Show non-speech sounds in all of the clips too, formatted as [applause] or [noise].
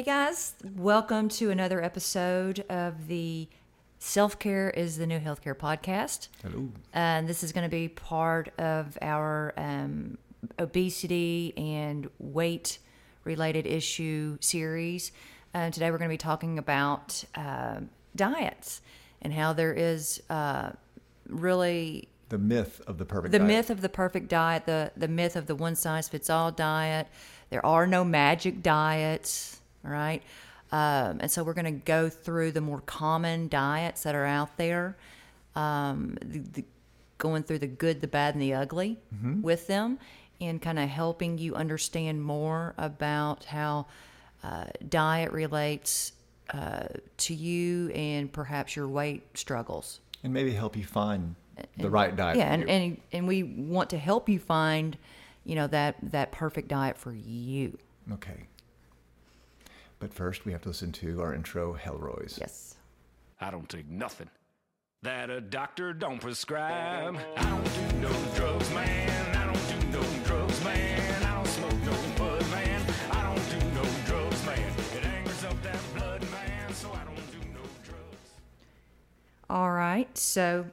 Hey guys, welcome to another episode of the Self Care is the New Healthcare podcast. Hello. And this is going to be part of our um, obesity and weight related issue series. Uh, today we're going to be talking about uh, diets and how there is uh, really The myth of the perfect the diet. myth of the perfect diet, the the myth of the one size fits all diet. There are no magic diets, all right? Um, and so we're going to go through the more common diets that are out there, um, the, the, going through the good, the bad, and the ugly with them, and kind of helping you understand more about how uh, diet relates uh, to you and perhaps your weight struggles. and maybe help you find the right diet. Yeah, for and, and and we want to help you find, you know, that that perfect diet for you. okay. But first, we have to listen to our intro, Hellroy's. Yes. I don't take nothing that a doctor don't prescribe. I don't do no drugs, man. I don't do no drugs, man. I don't smoke no bud, man. I don't do no drugs, man. It angers up that blood, man. So I don't do no drugs. All right. So,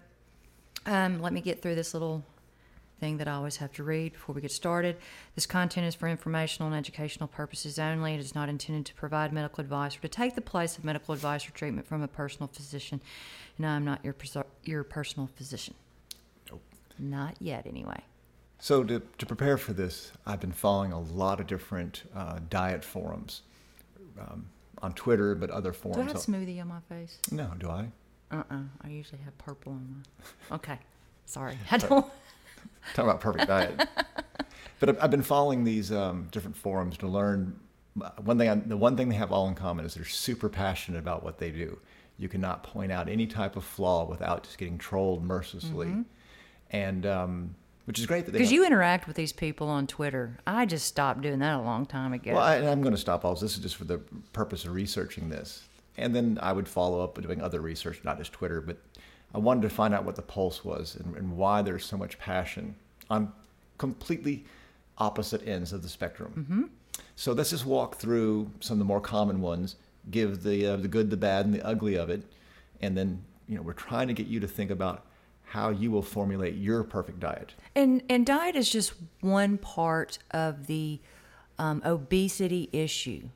um, let me get through this little thing that I always have to read before we get started. This content is for informational and educational purposes only. It is not intended to provide medical advice or to take the place of medical advice or treatment from a personal physician. And I am not your pers- your personal physician. Nope. Not yet, anyway. So, to, to prepare for this, I've been following a lot of different uh, diet forums um, on Twitter, but other forums. Do I have smoothie on my face? no, do I? Uh uh I usually have purple on my. Okay. Sorry. [laughs] I don't. [laughs] Talk about perfect diet. [laughs] But I've, I've been following these um, different forums to learn. uh, One thing, I, the one thing they have all in common is they're super passionate about what they do. You cannot point out any type of flaw without just getting trolled mercilessly, and um, which is great that. Because you interact with these people on Twitter. I just stopped doing that a long time ago. Well, I, i'm going to stop all this. This is just for the purpose of researching this. And then I would follow up with doing other research, not just Twitter, but I wanted to find out what the pulse was and, and why there's so much passion on completely opposite ends of the spectrum. Mm-hmm. So let's just walk through some of the more common ones, give the, uh, the good, the bad, and the ugly of it. And then, you know, we're trying to get you to think about how you will formulate your perfect diet. and and diet is just one part of the um, obesity issue.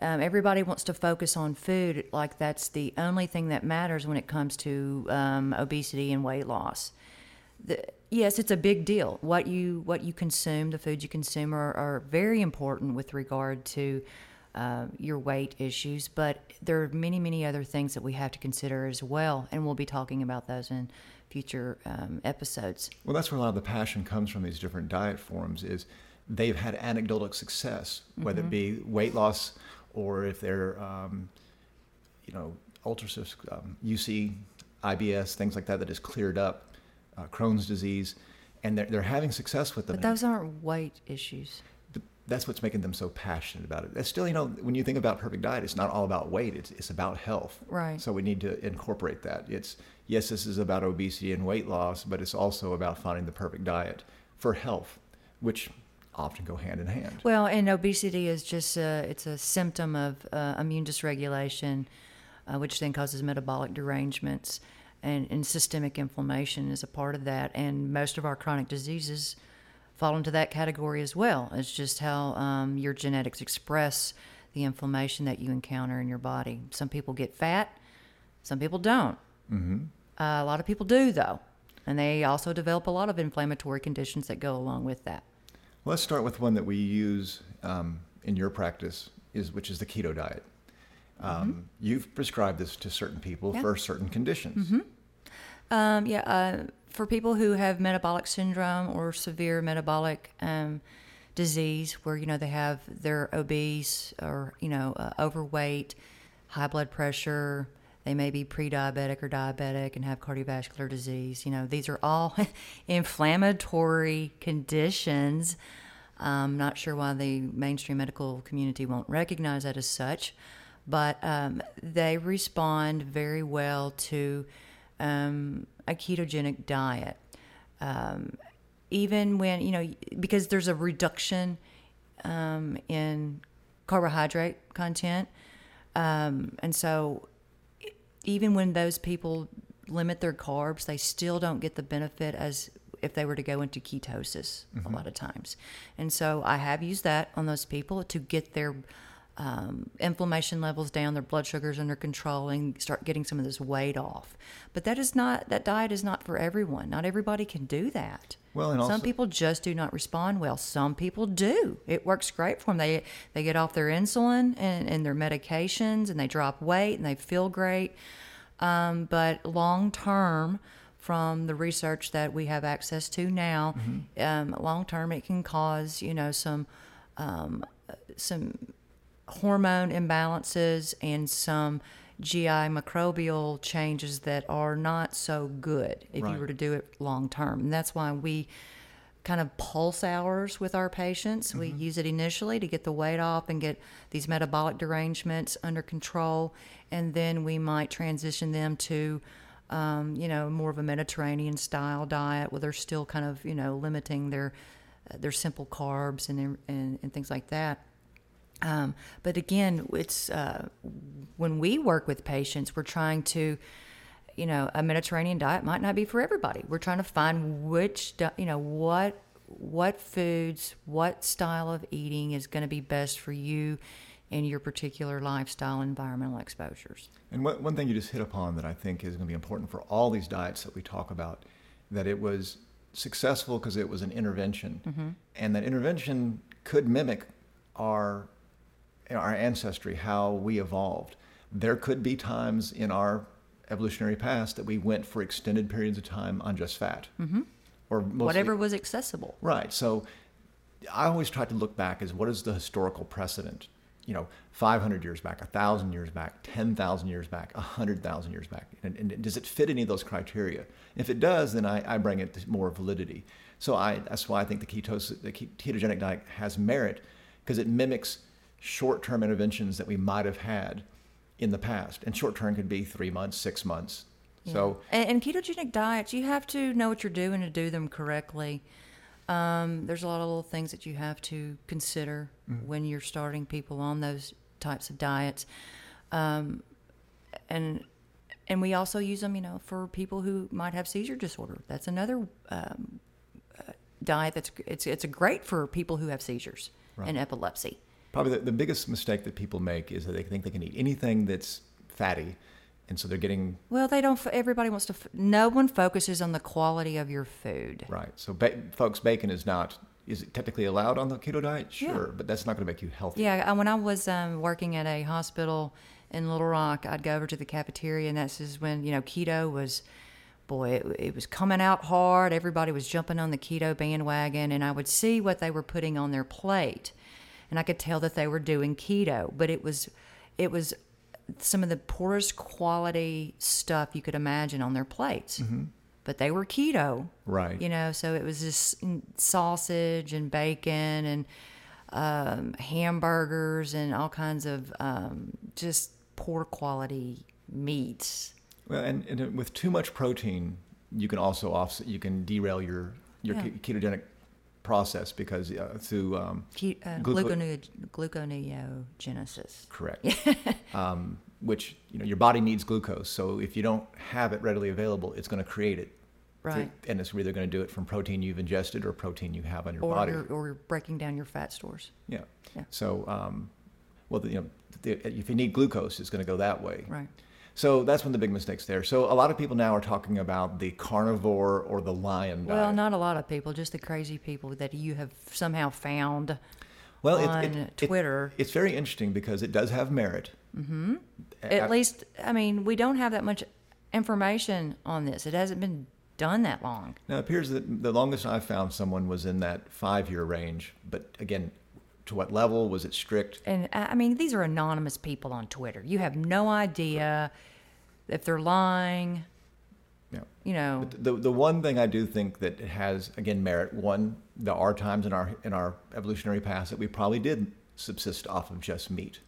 Um, everybody wants to focus on food like that's the only thing that matters when it comes to um, obesity and weight loss. The, yes, it's a big deal. What you what you consume, the foods you consume, are, are very important with regard to uh, your weight issues. But there are many many other things that we have to consider as well, and we'll be talking about those in future um, episodes. Well, that's where a lot of the passion comes from these different diet forums is they've had anecdotal success, whether it be weight loss or if they're, um, you know, ulcerative, um, UC, IBS, things like that that is cleared up, uh, Crohn's disease, and they're, they're having success with them. But those aren't weight issues. But that's what's making them so passionate about it. It's still, you know, when you think about perfect diet, it's not all about weight. It's, it's about health. Right. So we need to incorporate that. It's yes, this is about obesity and weight loss, but it's also about finding the perfect diet for health, which often go hand in hand. Well, and obesity is just a, it's a symptom of uh, immune dysregulation, uh, which then causes metabolic derangements, and, and systemic inflammation is a part of that. And most of our chronic diseases fall into that category as well. It's just how um, your genetics express the inflammation that you encounter in your body. Some people get fat, some people don't. Mm-hmm. Uh, a lot of people do, though. And they also develop a lot of inflammatory conditions that go along with that. Let's start with one that we use um, in your practice, is which is the keto diet. Um, You've prescribed this to certain people Mm-hmm. Yeah. for certain conditions. Um, yeah, uh, for people who have metabolic syndrome or severe metabolic um, disease, where you know they have they're obese or you know uh, overweight, high blood pressure, they may be pre-diabetic or diabetic and have cardiovascular disease. You know, these are all [laughs] inflammatory conditions. I'm not sure why the mainstream medical community won't recognize that as such, but um, they respond very well to um, a ketogenic diet. Um, even when, you know, because there's a reduction um, in carbohydrate content. Um, and so, even when those people limit their carbs, they still don't get the benefit as if they were to go into ketosis a mm-hmm. lot of times. And so, I have used that on those people to get their um, inflammation levels down, their blood sugars under control, and start getting some of this weight off. But that is not that diet is not for everyone. Not everybody can do that. Well, and some also- people just do not respond well. Some people do. It works great for them. They they get off their insulin and, and their medications, and they drop weight, and they feel great. Um, but long term, from the research that we have access to now, um, long term it can cause you know some um, some hormone imbalances and some GI microbial changes that are not so good if you were to do it long term. And that's why we kind of pulse hours with our patients. We use it initially to get the weight off and get these metabolic derangements under control. And then we might transition them to, um, you know, more of a Mediterranean style diet where they're still kind of, you know, limiting their, uh, their simple carbs and, and, and things like that. Um, but again, it's uh, when we work with patients, we're trying to, you know, a Mediterranean diet might not be for everybody. We're trying to find which, you know, what what foods, what style of eating is going to be best for you and your particular lifestyle, environmental exposures. And one, one thing you just hit upon that I think is going to be important for all these diets that we talk about, that it was successful because it was an intervention, and that intervention could mimic our our ancestry, how we evolved. There could be times in our evolutionary past that we went for extended periods of time on just fat, mm-hmm. or mostly, Whatever was accessible. Right. So I always try to look back as what is the historical precedent? You know, 500 years back, 1,000 years back, 10,000 years back, 100,000 years back. And, and does it fit any of those criteria? If it does, then I, I bring it to more validity. So I, that's why I think the, ketos, the ketogenic diet has merit because it mimics short-term interventions that we might have had in the past. And short-term could be three months, six months. So And, and ketogenic diets, you have to know what you're doing to do them correctly. Um, there's a lot of little things that you have to consider when you're starting people on those types of diets. Um, and and we also use them, you know, for people who might have seizure disorder. That's another um, uh, diet that's it's it's a great for people who have seizures and epilepsy. Probably the, the biggest mistake that people make is that they think they can eat anything that's fatty, and so they're getting Well, they don't. Everybody wants to. No one focuses on the quality of your food. right. So, ba- folks, bacon is not is it technically allowed on the keto diet? Yeah. Sure, but that's not going to make you healthy. Yeah, when I was um, working at a hospital in Little Rock, I'd go over to the cafeteria, and that's just when you know keto was, boy, it, it was coming out hard. Everybody was jumping on the keto bandwagon, and I would see what they were putting on their plate, and I could tell that they were doing keto, but it was, it was some of the poorest quality stuff you could imagine on their plates. But they were keto, Right. You know, so it was just sausage and bacon and um, hamburgers and all kinds of um, just poor quality meats. Well, and, and with too much protein, you can also offset. You can derail your your Yeah. ketogenic process because uh, through um, uh, Gluco- gluconeogenesis. correct, [laughs] um, which you know your body needs glucose. So if you don't have it readily available, it's going to create it. Right. And it's either going to do it from protein you've ingested or protein you have on your Or body. you're, or you're breaking down your fat stores. Yeah. Yeah. So, um, well, the, you know, the, if you need glucose, it's going to go that way. Right. So that's one of the big mistakes there. So a lot of people now are talking about the carnivore or the lion diet. Well, not a lot of people, just the crazy people that you have somehow found well, on it- it- Twitter. it's very interesting because it does have merit. Mm-hmm. At least, I mean, we don't have that much information on this. It hasn't been done that long. Now, it appears that the longest I've found someone was in that five-year range. But again, to what level was it strict? And I mean, these are anonymous people on Twitter. You have no idea if they're lying. Yeah. You know, The the one thing I do think that it has again merit. One, there are times in our in our evolutionary past that we probably did subsist off of just meat.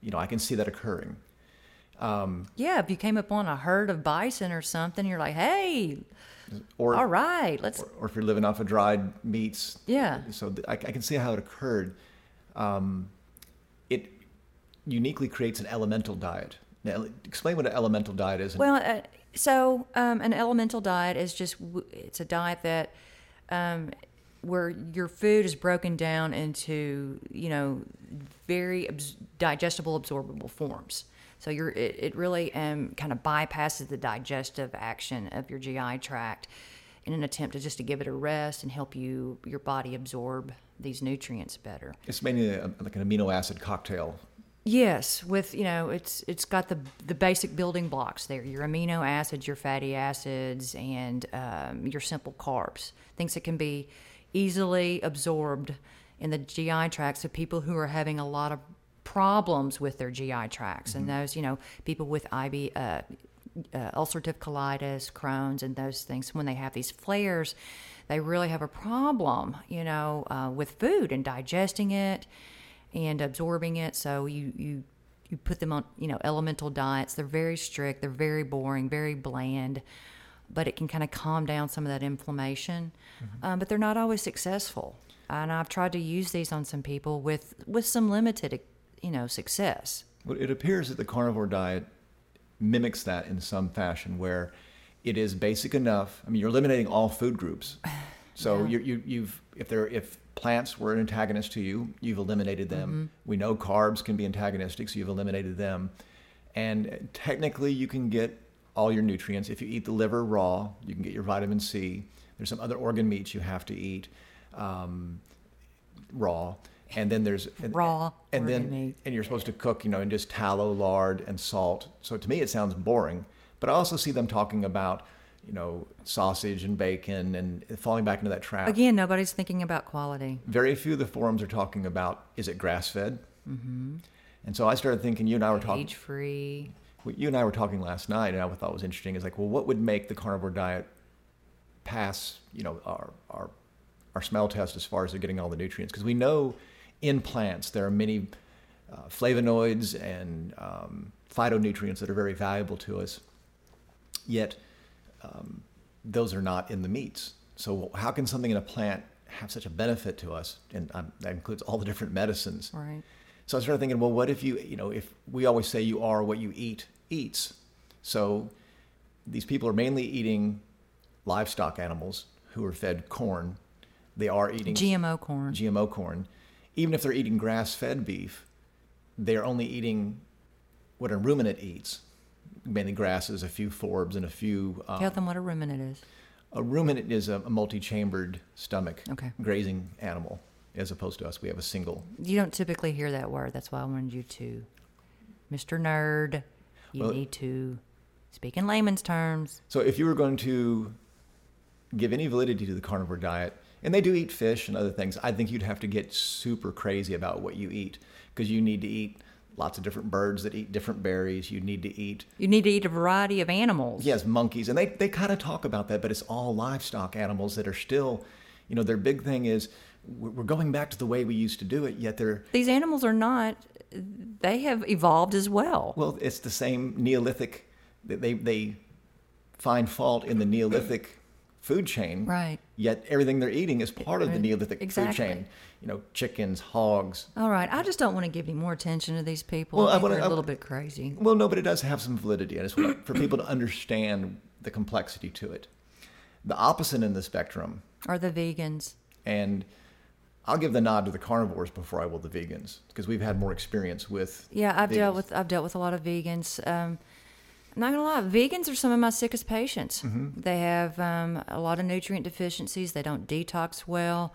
You know, I can see that occurring. Um, yeah, if you came upon a herd of bison or something, you're like, hey, Or all right, let's. or, or if you're living off of dried meats. Yeah. So th- I, I can see how it occurred. Um, it uniquely creates an elemental diet. Now, explain what an elemental diet is. Well, uh, so um, an elemental diet is just it's a diet that um, where your food is broken down into you know very abs- digestible, absorbable forms. So you're it, it really um, kind of bypasses the digestive action of your GI tract in an attempt to just to give it a rest and help you your body absorb these nutrients better. it's mainly a, like an amino acid cocktail. Yes, with you know, it's it's got the the basic building blocks there: your amino acids, your fatty acids, and um, your simple carbs. Things that can be easily absorbed in the GI tract. of people who are having a lot of problems with their GI tracts, and those you know, people with IB. Uh, uh, ulcerative colitis, Crohn's, and those things, when they have these flares, they really have a problem, you know, uh, with food and digesting it and absorbing it. So you you you put them on you know elemental diets. They're very strict. They're very boring. Very bland. But it can kind of calm down some of that inflammation. Um, but they're not always successful. And I've tried to use these on some people with with some limited you know success. Well, it appears that the carnivore diet mimics that in some fashion, where it is basic enough. I mean, you're eliminating all food groups, [sighs] so Yeah. you, you, you've if there if plants were an antagonist to you, you've eliminated them. Mm-hmm. We know carbs can be antagonistic, so you've eliminated them. And technically, you can get all your nutrients if you eat the liver raw. You can get your vitamin C. There's some other organ meats you have to eat um, raw, and then there's and, Raw and then meat. and you're supposed to cook, you know, in just tallow, lard, and salt. So to me, it sounds boring. But I also see them talking about, you know, sausage and bacon and falling back into that trap. Again, nobody's thinking about quality. Very few of the forums are talking about is it grass fed. Mm-hmm. And so I started thinking. You and I were talking. Age free. you and I were talking last night, and I thought was interesting is like, well, what would make the carnivore diet pass, you know, our our our smell test as far as they're getting all the nutrients? Because we know in plants there are many uh, flavonoids and um, phytonutrients that are very valuable to us, yet um, those are not in the meats. So how can something in a plant have such a benefit to us? And um, that includes all the different medicines. Right. So I started thinking, well, what if you, you know, if we always say you are what you eat eats. So these people are mainly eating livestock animals who are fed corn. They are eating GMO corn. GMO corn. Even if they're eating grass-fed beef, they're only eating what a ruminant eats, mainly grasses, a few forbs, and a few. Um, Tell them what a ruminant is. a ruminant is a, a multi-chambered stomach Okay. grazing animal, as opposed to us. We have a single. You don't typically hear that word. That's why I wanted you to, Mr. Nerd, you Well- need to speak in layman's terms. So if you were going to give any validity to the carnivore diet, and they do eat fish and other things, I think you'd have to get super crazy about what you eat because you need to eat lots of different birds that eat different berries. You need to eat You need to eat a variety of animals. yes monkeys, and they they kind of talk about that, but it's all livestock animals that are still, you know, their big thing is we're going back to the way we used to do it. Yet they're These animals are not, they have evolved as well. Well, it's the same Neolithic. They, they find fault in the Neolithic food chain, Right. Yet everything they're eating is part of the Neolithic Exactly. food chain. You know, chickens, hogs. All right. I just don't want to give any more attention to these people. Well, I I I- a little bit crazy. Well, no, but it does have some validity, and it's for people to understand the complexity to it. The opposite in the spectrum, Are the vegans? and I'll give the nod to the carnivores before I will the vegans because we've had more experience with. Yeah, I've dealt with I've dealt with a lot of vegans. Um, not gonna lie, vegans are some of my sickest patients. Mm-hmm. They have um, a lot of nutrient deficiencies. They don't detox well.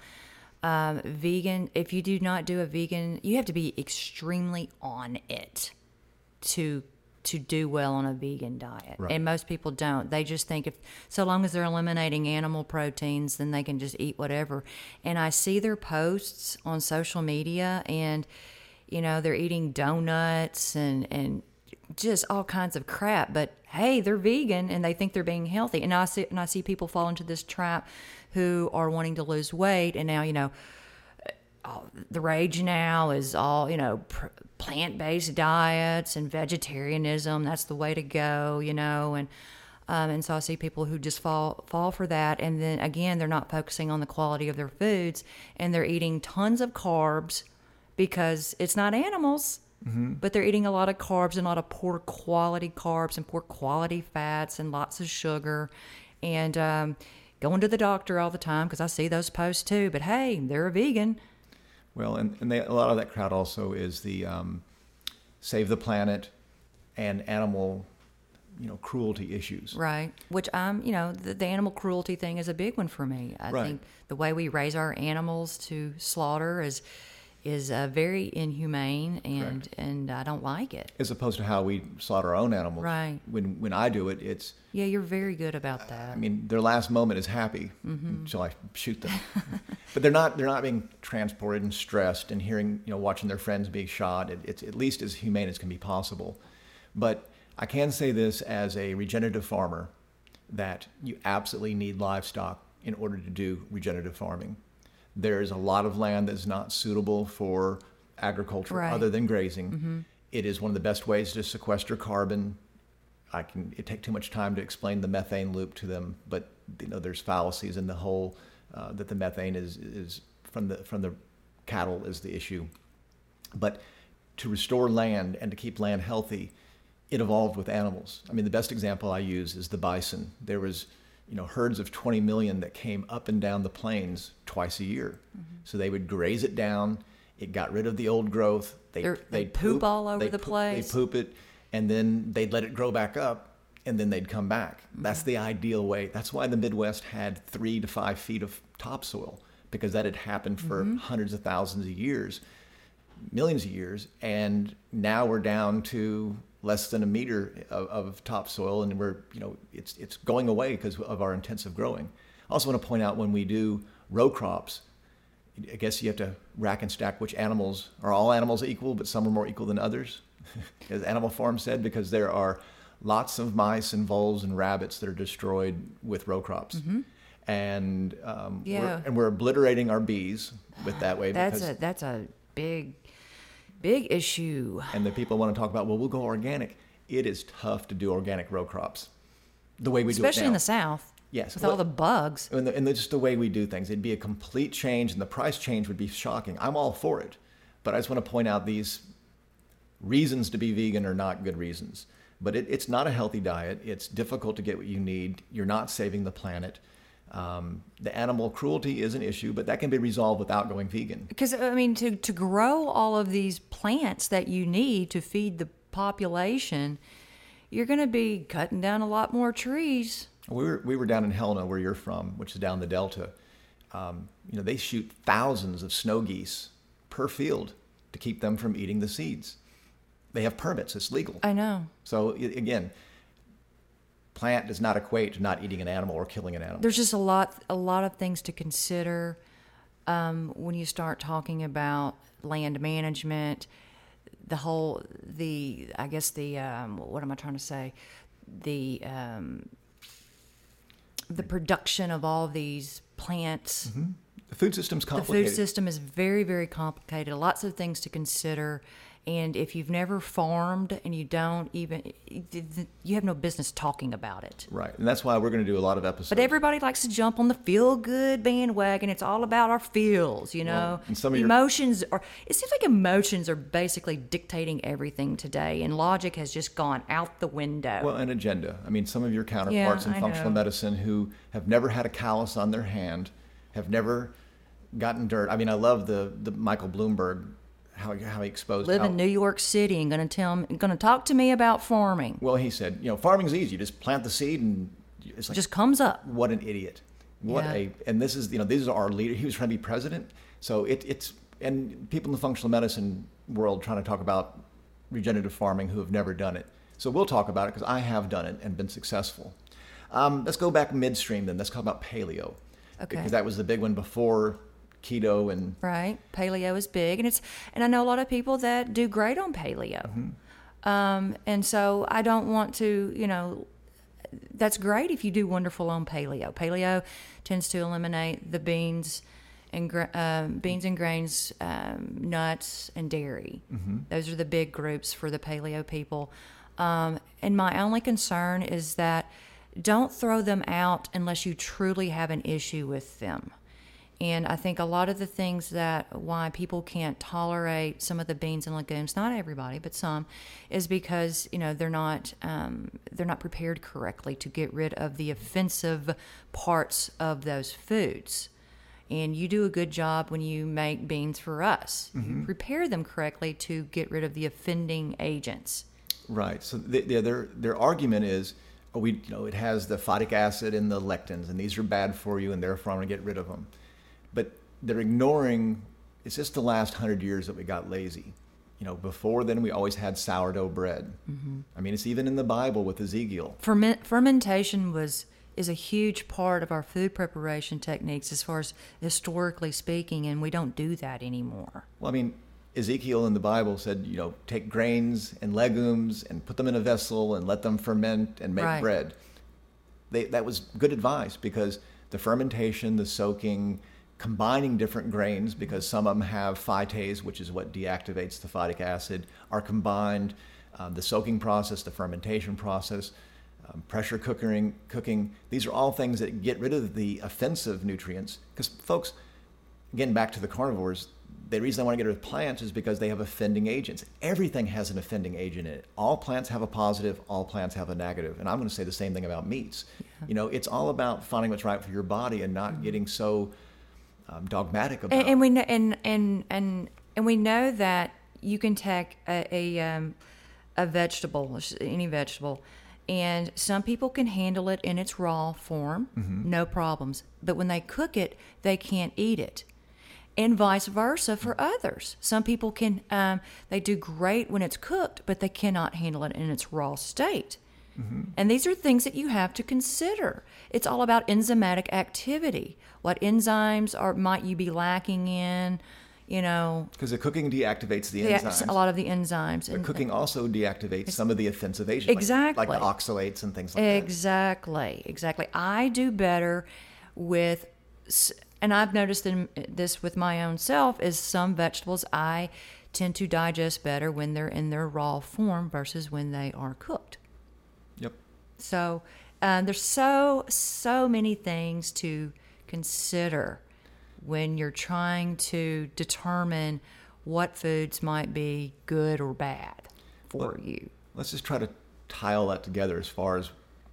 Um, vegan. If you do not do a vegan, you have to be extremely on it to to do well on a vegan diet. Right. And most people don't. They just think if so long as they're eliminating animal proteins, then they can just eat whatever. And I see their posts on social media and you know, they're eating donuts and and just all kinds of crap, but hey, they're vegan and they think they're being healthy. And I see and I see people fall into this trap who are wanting to lose weight and now, you know, the rage now is all you know pr- plant-based diets and vegetarianism that's the way to go you know and um, and so I see people who just fall fall for that, and then again they're not focusing on the quality of their foods, and they're eating tons of carbs because it's not animals. But they're eating a lot of carbs and a lot of poor quality carbs and poor quality fats and lots of sugar, and um, going to the doctor all the time because I see those posts too. But hey, they're a vegan. Well, and, and they, a lot of that crowd also is the um, save the planet and animal, you know, cruelty issues. Right. Which I'm, you know, the, the animal cruelty thing is a big one for me. I Right. think the way we raise our animals to slaughter is is uh, very inhumane and and I don't like it. As opposed to how we slaughter our own animals. Right. When when I do it, it's Yeah, you're very good about that. I mean, their last moment is happy until I shoot them. [laughs] but they're not they're not being transported and stressed and hearing you know watching their friends be shot. It, it's at least as humane as can be possible. But I can say this as a regenerative farmer that you absolutely need livestock in order to do regenerative farming. There is a lot of land that's not suitable for agriculture Right. other than grazing. It is one of the best ways to sequester carbon I can. It take too much time to explain the methane loop to them, but you know, there's fallacies in the whole uh, that the methane is is from the from the cattle is the issue. But to restore land and to keep land healthy, it evolved with animals. I mean, the best example I use is the bison. There was you know herds of 20 million that came up and down the plains twice a year. Mm-hmm. So they would graze it down. It got rid of the old growth. They they they'd poop all over the poop- place. They poop it, and then they'd let it grow back up, and then they'd come back. Mm-hmm. That's the ideal way. That's why the Midwest had three to five feet of topsoil because that had happened for mm-hmm. hundreds of thousands of years, millions of years, and now we're down to less than a meter of, of topsoil, and we're you know it's it's going away because of our intensive growing. I also want to point out when we do row crops, I guess you have to rack and stack which animals are all animals equal, but some are more equal than others, [laughs] as Animal Farm said, because there are lots of mice and voles and rabbits that are destroyed with row crops, and um, Mm-hmm. Yeah. we're, and we're obliterating our bees with that way. That's a that's a big big issue. and the people want to talk about, well, we'll go organic. It is tough to do organic row crops, the way we do it Especially in the south. Yes, With well- all the bugs. and, the, and the, just the way we do things. It'd be a complete change, and the price change would be shocking. I'm all for it, but I just want to point out these reasons to be vegan are not good reasons. But it, it's not a healthy diet. It's difficult to get what you need. You're not saving the planet. Um, the animal cruelty is an issue, but that can be resolved without going vegan. Because I mean, to to grow all of these plants that you need to feed the population, you're going to be cutting down a lot more trees. We were, we were down in Helena, where you're from, which is down the Delta. Um, you know, they shoot thousands of snow geese per field to keep them from eating the seeds. They have permits; it's legal. I know. So again, plant does not equate to not eating an animal or killing an animal. There's just a lot a lot of things to consider um, when you start talking about land management. The whole the I guess the um, what am I trying to say? The um, the production of all these plants. the food system's complicated. The food system is very, very complicated. Lots of things to consider. And if you've never farmed and you don't even, you have no business talking about it. Right, and that's why we're going to do a lot of episodes. But everybody likes to jump on the feel good bandwagon. It's all about our feels, you know. Well, and some of your- emotions are. It seems like emotions are basically dictating everything today, and logic has just gone out the window. well, an agenda. I mean, some of your counterparts in I functional know. medicine who have never had a callus on their hand, have never gotten dirt. I mean, I love the the Michael Bloomberg how how he exposed Live how, in New York City and going to tell, him going to talk to me about farming. Well, he said, you know, farming's easy. You just plant the seed and it's like just comes up. what an idiot. What Yeah. a and this is you know these are our leader. He was trying to be president, so it, it's and people in the functional medicine world trying to talk about regenerative farming who have never done it. So we'll talk about it because I have done it and been successful. Um, let's go back midstream then. Let's talk about paleo, Okay. because that was the big one before keto and Right. Paleo is big, and it's and I know a lot of people that do great on paleo. Um, and so I don't want to, you know, that's great if you do wonderful on paleo. Paleo tends to eliminate the beans and gra- um, beans and grains, um, nuts and dairy. Those are the big groups for the paleo people. Um, and my only concern is that don't throw them out unless you truly have an issue with them. And I think a lot of the things that why people can't tolerate some of the beans and legumes, not everybody, but some, is because you know they're not um, they're not prepared correctly to get rid of the offensive parts of those foods. And you do a good job when you make beans for us. You prepare them correctly to get rid of the offending agents. Right. So th their their their argument is, oh, we you know it has the phytic acid and the lectins, and these are bad for you, and therefore I'm going to get rid of them. But they're ignoring. It's just the last hundred years that we got lazy. You know, before then we always had sourdough bread. Mm-hmm. I mean, it's even in the Bible with Ezekiel. Ferment, fermentation was is a huge part of our food preparation techniques as far as historically speaking, and we don't do that anymore. Well, I mean, Ezekiel in the Bible said, you know, take grains and legumes and put them in a vessel and let them ferment and make Right. bread. They, that was good advice because the fermentation, the soaking, combining different grains because some of them have phytase, which is what deactivates the phytic acid, are combined. Um, the soaking process, the fermentation process, um, pressure cooking, cooking. These are all things that get rid of the offensive nutrients. Because folks, again, back to the carnivores, the reason I want to get rid of plants is because they have offending agents. Everything has an offending agent in it. All plants have a positive, all plants have a negative. And I'm going to say the same thing about meats. You know, it's all about finding what's right for your body and not getting so um, dogmatic about And, and we know, and and and and we know that you can take a a, um, a vegetable, any vegetable, and some people can handle it in its raw form, no problems. But when they cook it, they can't eat it, and vice versa for others. Some people can um, they do great when it's cooked, but they cannot handle it in its raw state. Mm-hmm. And these are things that you have to consider. It's all about enzymatic activity. What enzymes are might you be lacking in? You know, because the cooking deactivates the enzymes. a lot of the enzymes. but and- cooking also deactivates some of the offensive agents, Exactly. like, the oxalates and things like that. Exactly, exactly. I do better with, and I've noticed in, this with my own self, is some vegetables I tend to digest better when they're in their raw form versus when they are cooked. So um, there's so so many things to consider when you're trying to determine what foods might be good or bad for you. Let's just try to tie all that together as far as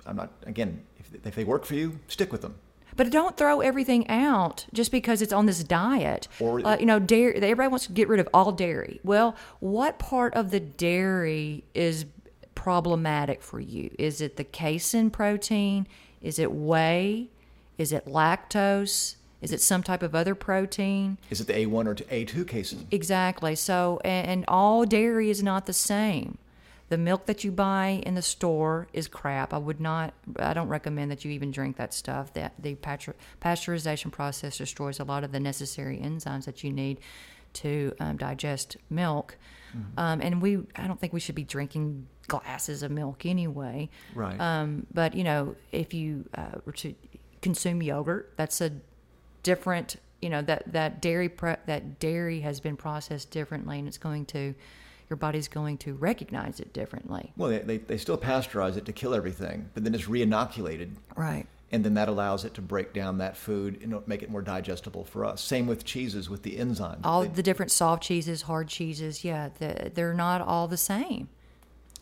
I'm not, again, if, if they work for you, stick with them. But don't throw everything out just because it's on this diet. Or- uh, you know, dairy. Everybody wants to get rid of all dairy. Well, what part of the dairy is problematic for you? Is it the casein protein? Is it whey? Is it lactose? Is it some type of other protein? Is it the A1 or A2 casein? Exactly. So, and, all dairy is not the same. The milk that you buy in the store is crap. I would not. I don't recommend that you even drink that stuff. That the pasteurization process destroys a lot of the necessary enzymes that you need to um, digest milk. Um, and we, I don't think we should be drinking glasses of milk anyway. Right. Um, but you know, if you uh, were to consume yogurt, that's a different. You know that that dairy pre- that dairy has been processed differently, and it's going to your body's going to recognize it differently. Well, they, they, they still pasteurize it to kill everything, but then it's re-inoculated, Right. and then that allows it to break down that food and make it more digestible for us. Same with cheeses with the enzymes. All They- the different soft cheeses, hard cheeses, yeah, the, they're not all the same.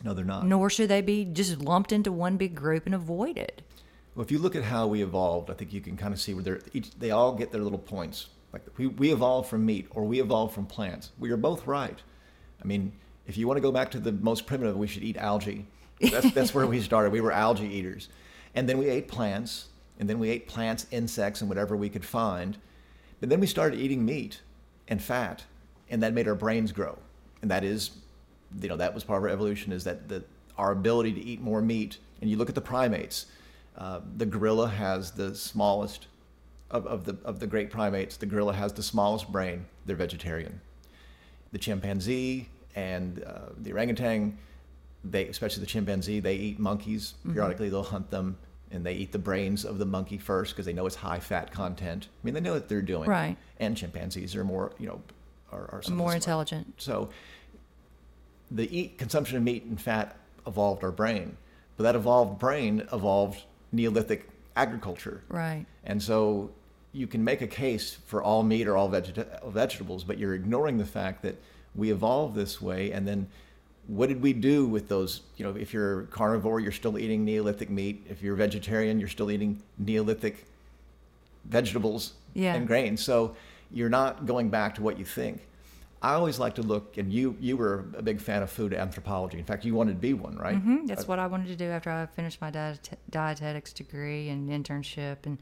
No, they're not. Nor should they be just lumped into one big group and avoided. Well, if you look at how we evolved, I think you can kind of see where they're each, they all get their little points. Like we, we evolved from meat or we evolved from plants. We are both right. I mean, if you want to go back to the most primitive, we should eat algae. That's, that's where we started. We were algae eaters. And then we ate plants, and then we ate plants, insects, and whatever we could find. But then we started eating meat and fat, and that made our brains grow. And that is, you know, that was part of our evolution is that the, our ability to eat more meat. And you look at the primates, uh, the gorilla has the smallest of, of, the, of the great primates. The gorilla has the smallest brain. They're vegetarian. The chimpanzee and uh, the orangutan, they, especially the chimpanzee, they eat monkeys. Periodically, they'll hunt them and they eat the brains of the monkey first because they know it's high fat content. I mean, they know what they're doing. Right. And chimpanzees are more, you know, are, are More intelligent. So the eat consumption of meat and fat evolved our brain, but that evolved brain evolved Neolithic agriculture. Right. And so you can make a case for all meat or all vegeta- vegetables, but you're ignoring the fact that we evolved this way, and then what did we do with those? You know, if you're carnivore, you're still eating Neolithic meat. If you're vegetarian, you're still eating Neolithic vegetables Yeah. and grains. So you're not going back to what you think. I always like to look, and you you were a big fan of food anthropology. In fact, you wanted to be one, right? hmm That's what I wanted to do after I finished my diet- dietetics degree and internship and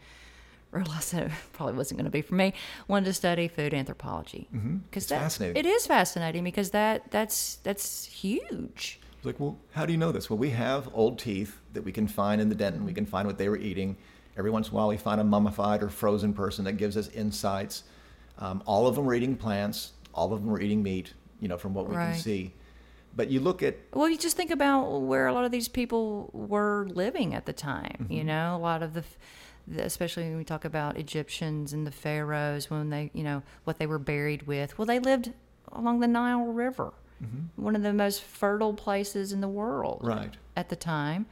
realized that it [laughs] probably wasn't going to be for me. Wanted to study food anthropology because Mm-hmm. Fascinating. It is fascinating because that that's that's huge. It's like, well, how do you know this? Well, we have old teeth that we can find in the dentin. We can find what they were eating. Every once in a while, we find a mummified or frozen person that gives us insights. Um, all of them were eating plants. All of them were eating meat. You know, from what we can see. But you look at Well, you just think about where a lot of these people were living at the time. You Mm-hmm. know, a lot of the, especially when we talk about Egyptians and the pharaohs, when they, you know, what they were buried with. Well, they lived along the Nile River, one of the most fertile places in the world, Mm-hmm. Right. at the time.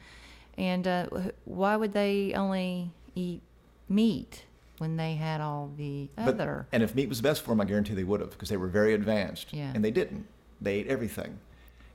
And uh, why would they only eat meat when they had all the But- other? and if meat was best for them, I guarantee they would have because they were very advanced. Yeah. And they didn't. They ate everything.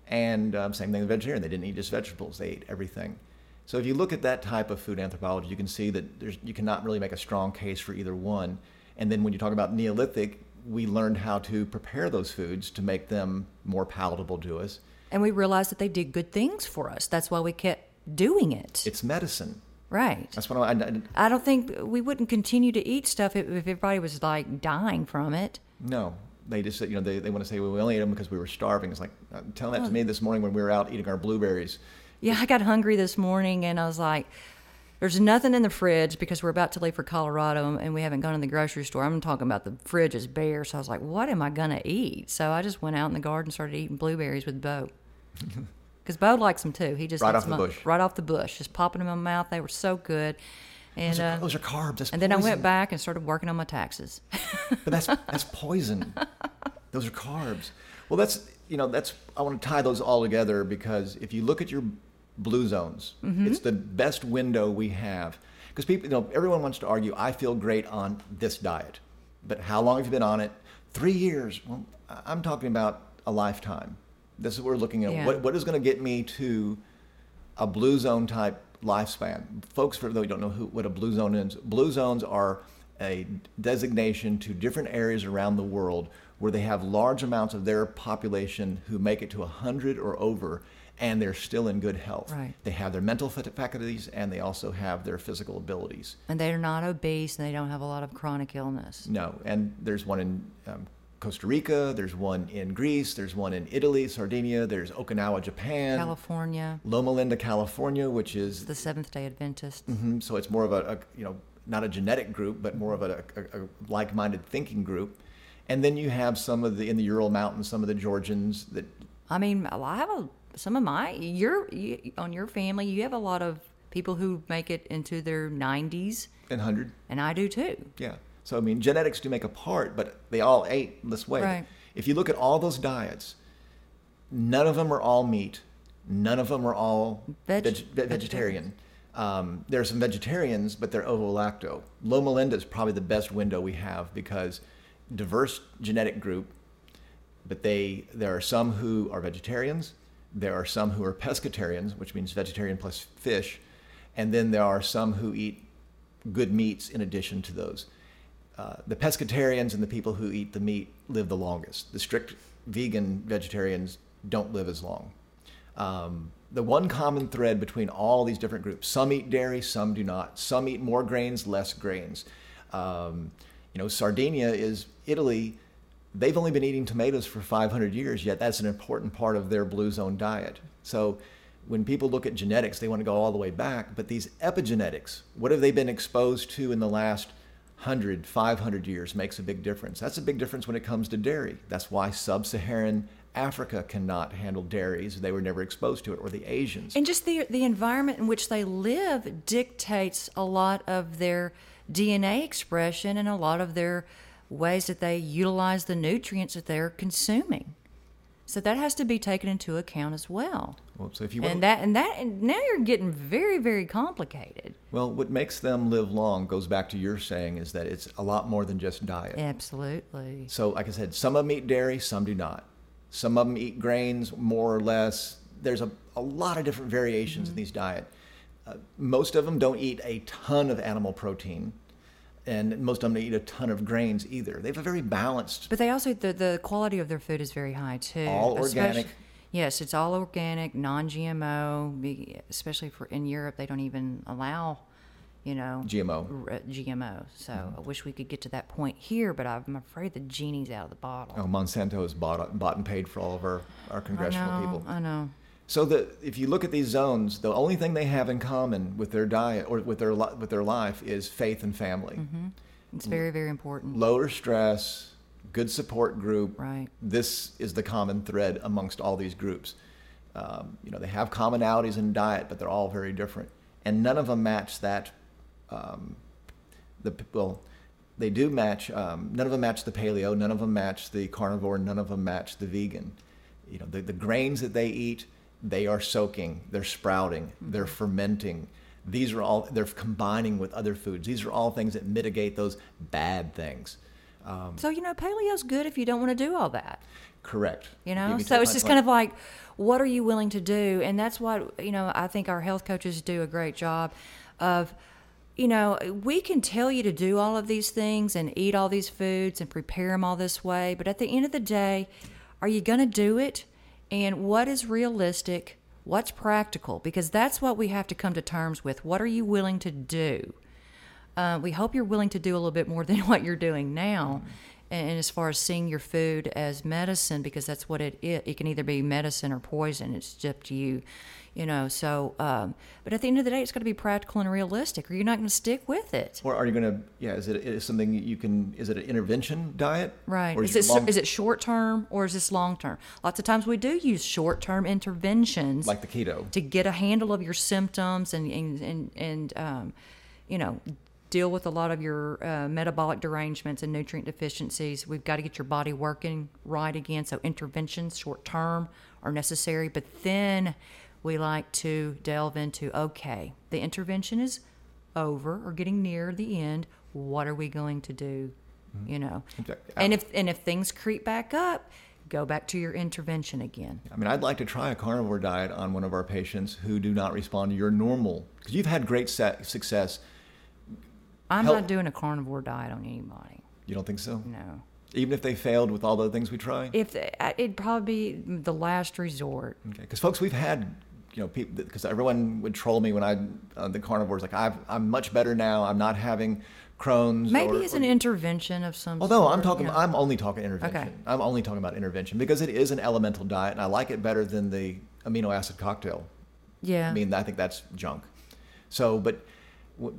And um, same thing with vegetarian. They didn't eat just vegetables. They ate everything. So if you look at that type of food anthropology, you can see that there's, you cannot really make a strong case for either one. And then when you talk about Neolithic, we learned how to prepare those foods to make them more palatable to us. And we realized that they did good things for us. That's why we kept doing it. It's medicine. Right. That's what I, I, I don't think we wouldn't continue to eat stuff if, if everybody was like dying from it. No, they just you know they, they want to say well, we only ate them because we were starving. It's like uh, tell that to me this morning when we were out eating our blueberries. Yeah, I got hungry this morning and I was like, there's nothing in the fridge because we're about to leave for Colorado and we haven't gone to the grocery store. I'm talking about the fridge is bare. So I was like, what am I going to eat? So I just went out in the garden and started eating blueberries with Bo. [laughs] Because Bo likes them too. He just Right off the bush. Right off the bush. Just popping them in my mouth. They were so good. And, Those are, uh, those are carbs. That's and then I went back and started working on my taxes. [laughs] but that's that's poison. those are carbs. Well, that's you know that's I want to tie those all together because if you look at your blue zones, Mm-hmm. it's the best window we have. Because people, you know, everyone wants to argue. I feel great on this diet, but how long have you been on it? Three years. Well, I'm talking about a lifetime. This is what we're looking at. Yeah. What what is going to get me to a blue zone type lifespan. Folks, for those who don't know who, what a blue zone is, blue zones are a designation to different areas around the world where they have large amounts of their population who make it to 100 or over and they're still in good health. Right. They have their mental faculties and they also have their physical abilities. and they're not obese and they don't have a lot of chronic illness. No, and there's one in um, Costa Rica, there's one in Greece, there's one in Italy, Sardinia, there's Okinawa, Japan, California, Loma Linda, California, which is the Seventh day Adventist. hmm So it's more of a, a you know not a genetic group, but more of a, a, a like-minded thinking group. And then you have some of the in the Ural Mountains, some of the Georgians that I mean, I have a some of my your you, on your family. You have a lot of people who make it into their 90s, and hundred, and I do too. yeah. So I mean, genetics do make a part, but they all ate this way. Right. If you look at all those diets, none of them are all meat. None of them are all Veg- veg- vegetarian. Um, there are some vegetarians, but they're ovo-lacto. Loma Linda is probably the best window we have because diverse genetic group, but they there are some who are vegetarians, there are some who are pescatarians, which means vegetarian plus fish, and then there are some who eat good meats in addition to those. Uh, the pescatarians and the people who eat the meat live the longest. The strict vegan vegetarians don't live as long. Um, the one common thread between all these different groups some eat dairy, some do not. Some eat more grains, less grains. Um, you know, Sardinia is Italy. They've only been eating tomatoes for 500 years, yet that's an important part of their blue zone diet. So when people look at genetics, they want to go all the way back. But these epigenetics, what have they been exposed to in the last 100, 500 years makes a big difference. That's a big difference when it comes to dairy. That's why sub Saharan Africa cannot handle dairies. They were never exposed to it, or the Asians. And just the the environment in which they live dictates a lot of their DNA expression and a lot of their ways that they utilize the nutrients that they're consuming. So that has to be taken into account as well. Well, so if you And that and that and now you're getting very very complicated. well, what makes them live long goes back to your saying is that it's a lot more than just diet. Absolutely. So, like I said, some of them eat dairy, some do not. Some of them eat grains more or less. There's a, a lot of different variations in these diet. Uh, most of them don't eat a ton of animal protein, and most of them don't eat a ton of grains either. They have a very balanced. But they also the the quality of their food is very high too. All organic. Yes, it's all organic, non-GMO. Especially for in Europe, they don't even allow, you know, GMO. r- GMO. So Mm-hmm. I wish we could get to that point here, but I'm afraid the genie's out of the bottle. Oh, Monsanto has bought, bought and paid for all of our, our congressional I know, people. I know. So the, if you look at these zones, the only thing they have in common with their diet or with their li- with their life is faith and family. Mm-hmm. It's very very important. Lower stress, good support group. Right. This is the common thread amongst all these groups. Um, you know, they have commonalities in diet, but they're all very different, and none of them match that. Um, the well, they do match. Um, none of them match the paleo. None of them match the carnivore. None of them match the vegan. You know, the, the grains that they eat, they are soaking. They're sprouting. They're fermenting. These are all. They're combining with other foods. These are all things that mitigate those bad things. Um, So you know, paleo's good if you don't want to do all that. correct. You know, so it's just point. kind of like, what are you willing to do? And that's what you know. I think our health coaches do a great job of, you know, we can tell you to do all of these things and eat all these foods and prepare them all this way, but at the end of the day, are you going to do it? And what is realistic? What's practical? Because that's what we have to come to terms with. What are you willing to do? Uh, we hope you're willing to do a little bit more [laughs] than what you're doing now. And as far as seeing your food as medicine, because that's what it is, it can either be medicine or poison. It's just up to you, you know. So, um, but at the end of the day, it's got to be practical and realistic, or you're not going to stick with it. Or are you going to? Yeah, is it is something you can? Is it an intervention diet? Right. Or Is your it long- is it short term or is this long term? Lots of times we do use short term interventions like the keto? to get a handle of your symptoms and and and, and um, you know deal with a lot of your uh, metabolic derangements and nutrient deficiencies. We've got to get your body working right again. So interventions, short term, are necessary. But then we like to delve into okay, the intervention is over or getting near the end. What are we going to do? You know, and if and if things creep back up, go back to your intervention again. I mean, I'd like to try a carnivore diet on one of our patients who do not respond to your normal, because you've had great success. I'm Help- not doing a carnivore diet on anybody. You don't think so? No. Even if they failed with all the things we try? If uh, it'd probably be the last resort. Okay, because folks, we've had, you know, people, because everyone would troll me when I, uh, the carnivores, like, I've, I'm much better now. I'm not having Crohn's. Maybe or, it's or- an intervention of some Although sort. I'm talking, you know. I'm only talking intervention. Okay. I'm only talking about intervention because it is an elemental diet, and I like it better than the amino acid cocktail. yeah. I mean, I think that's junk. So, but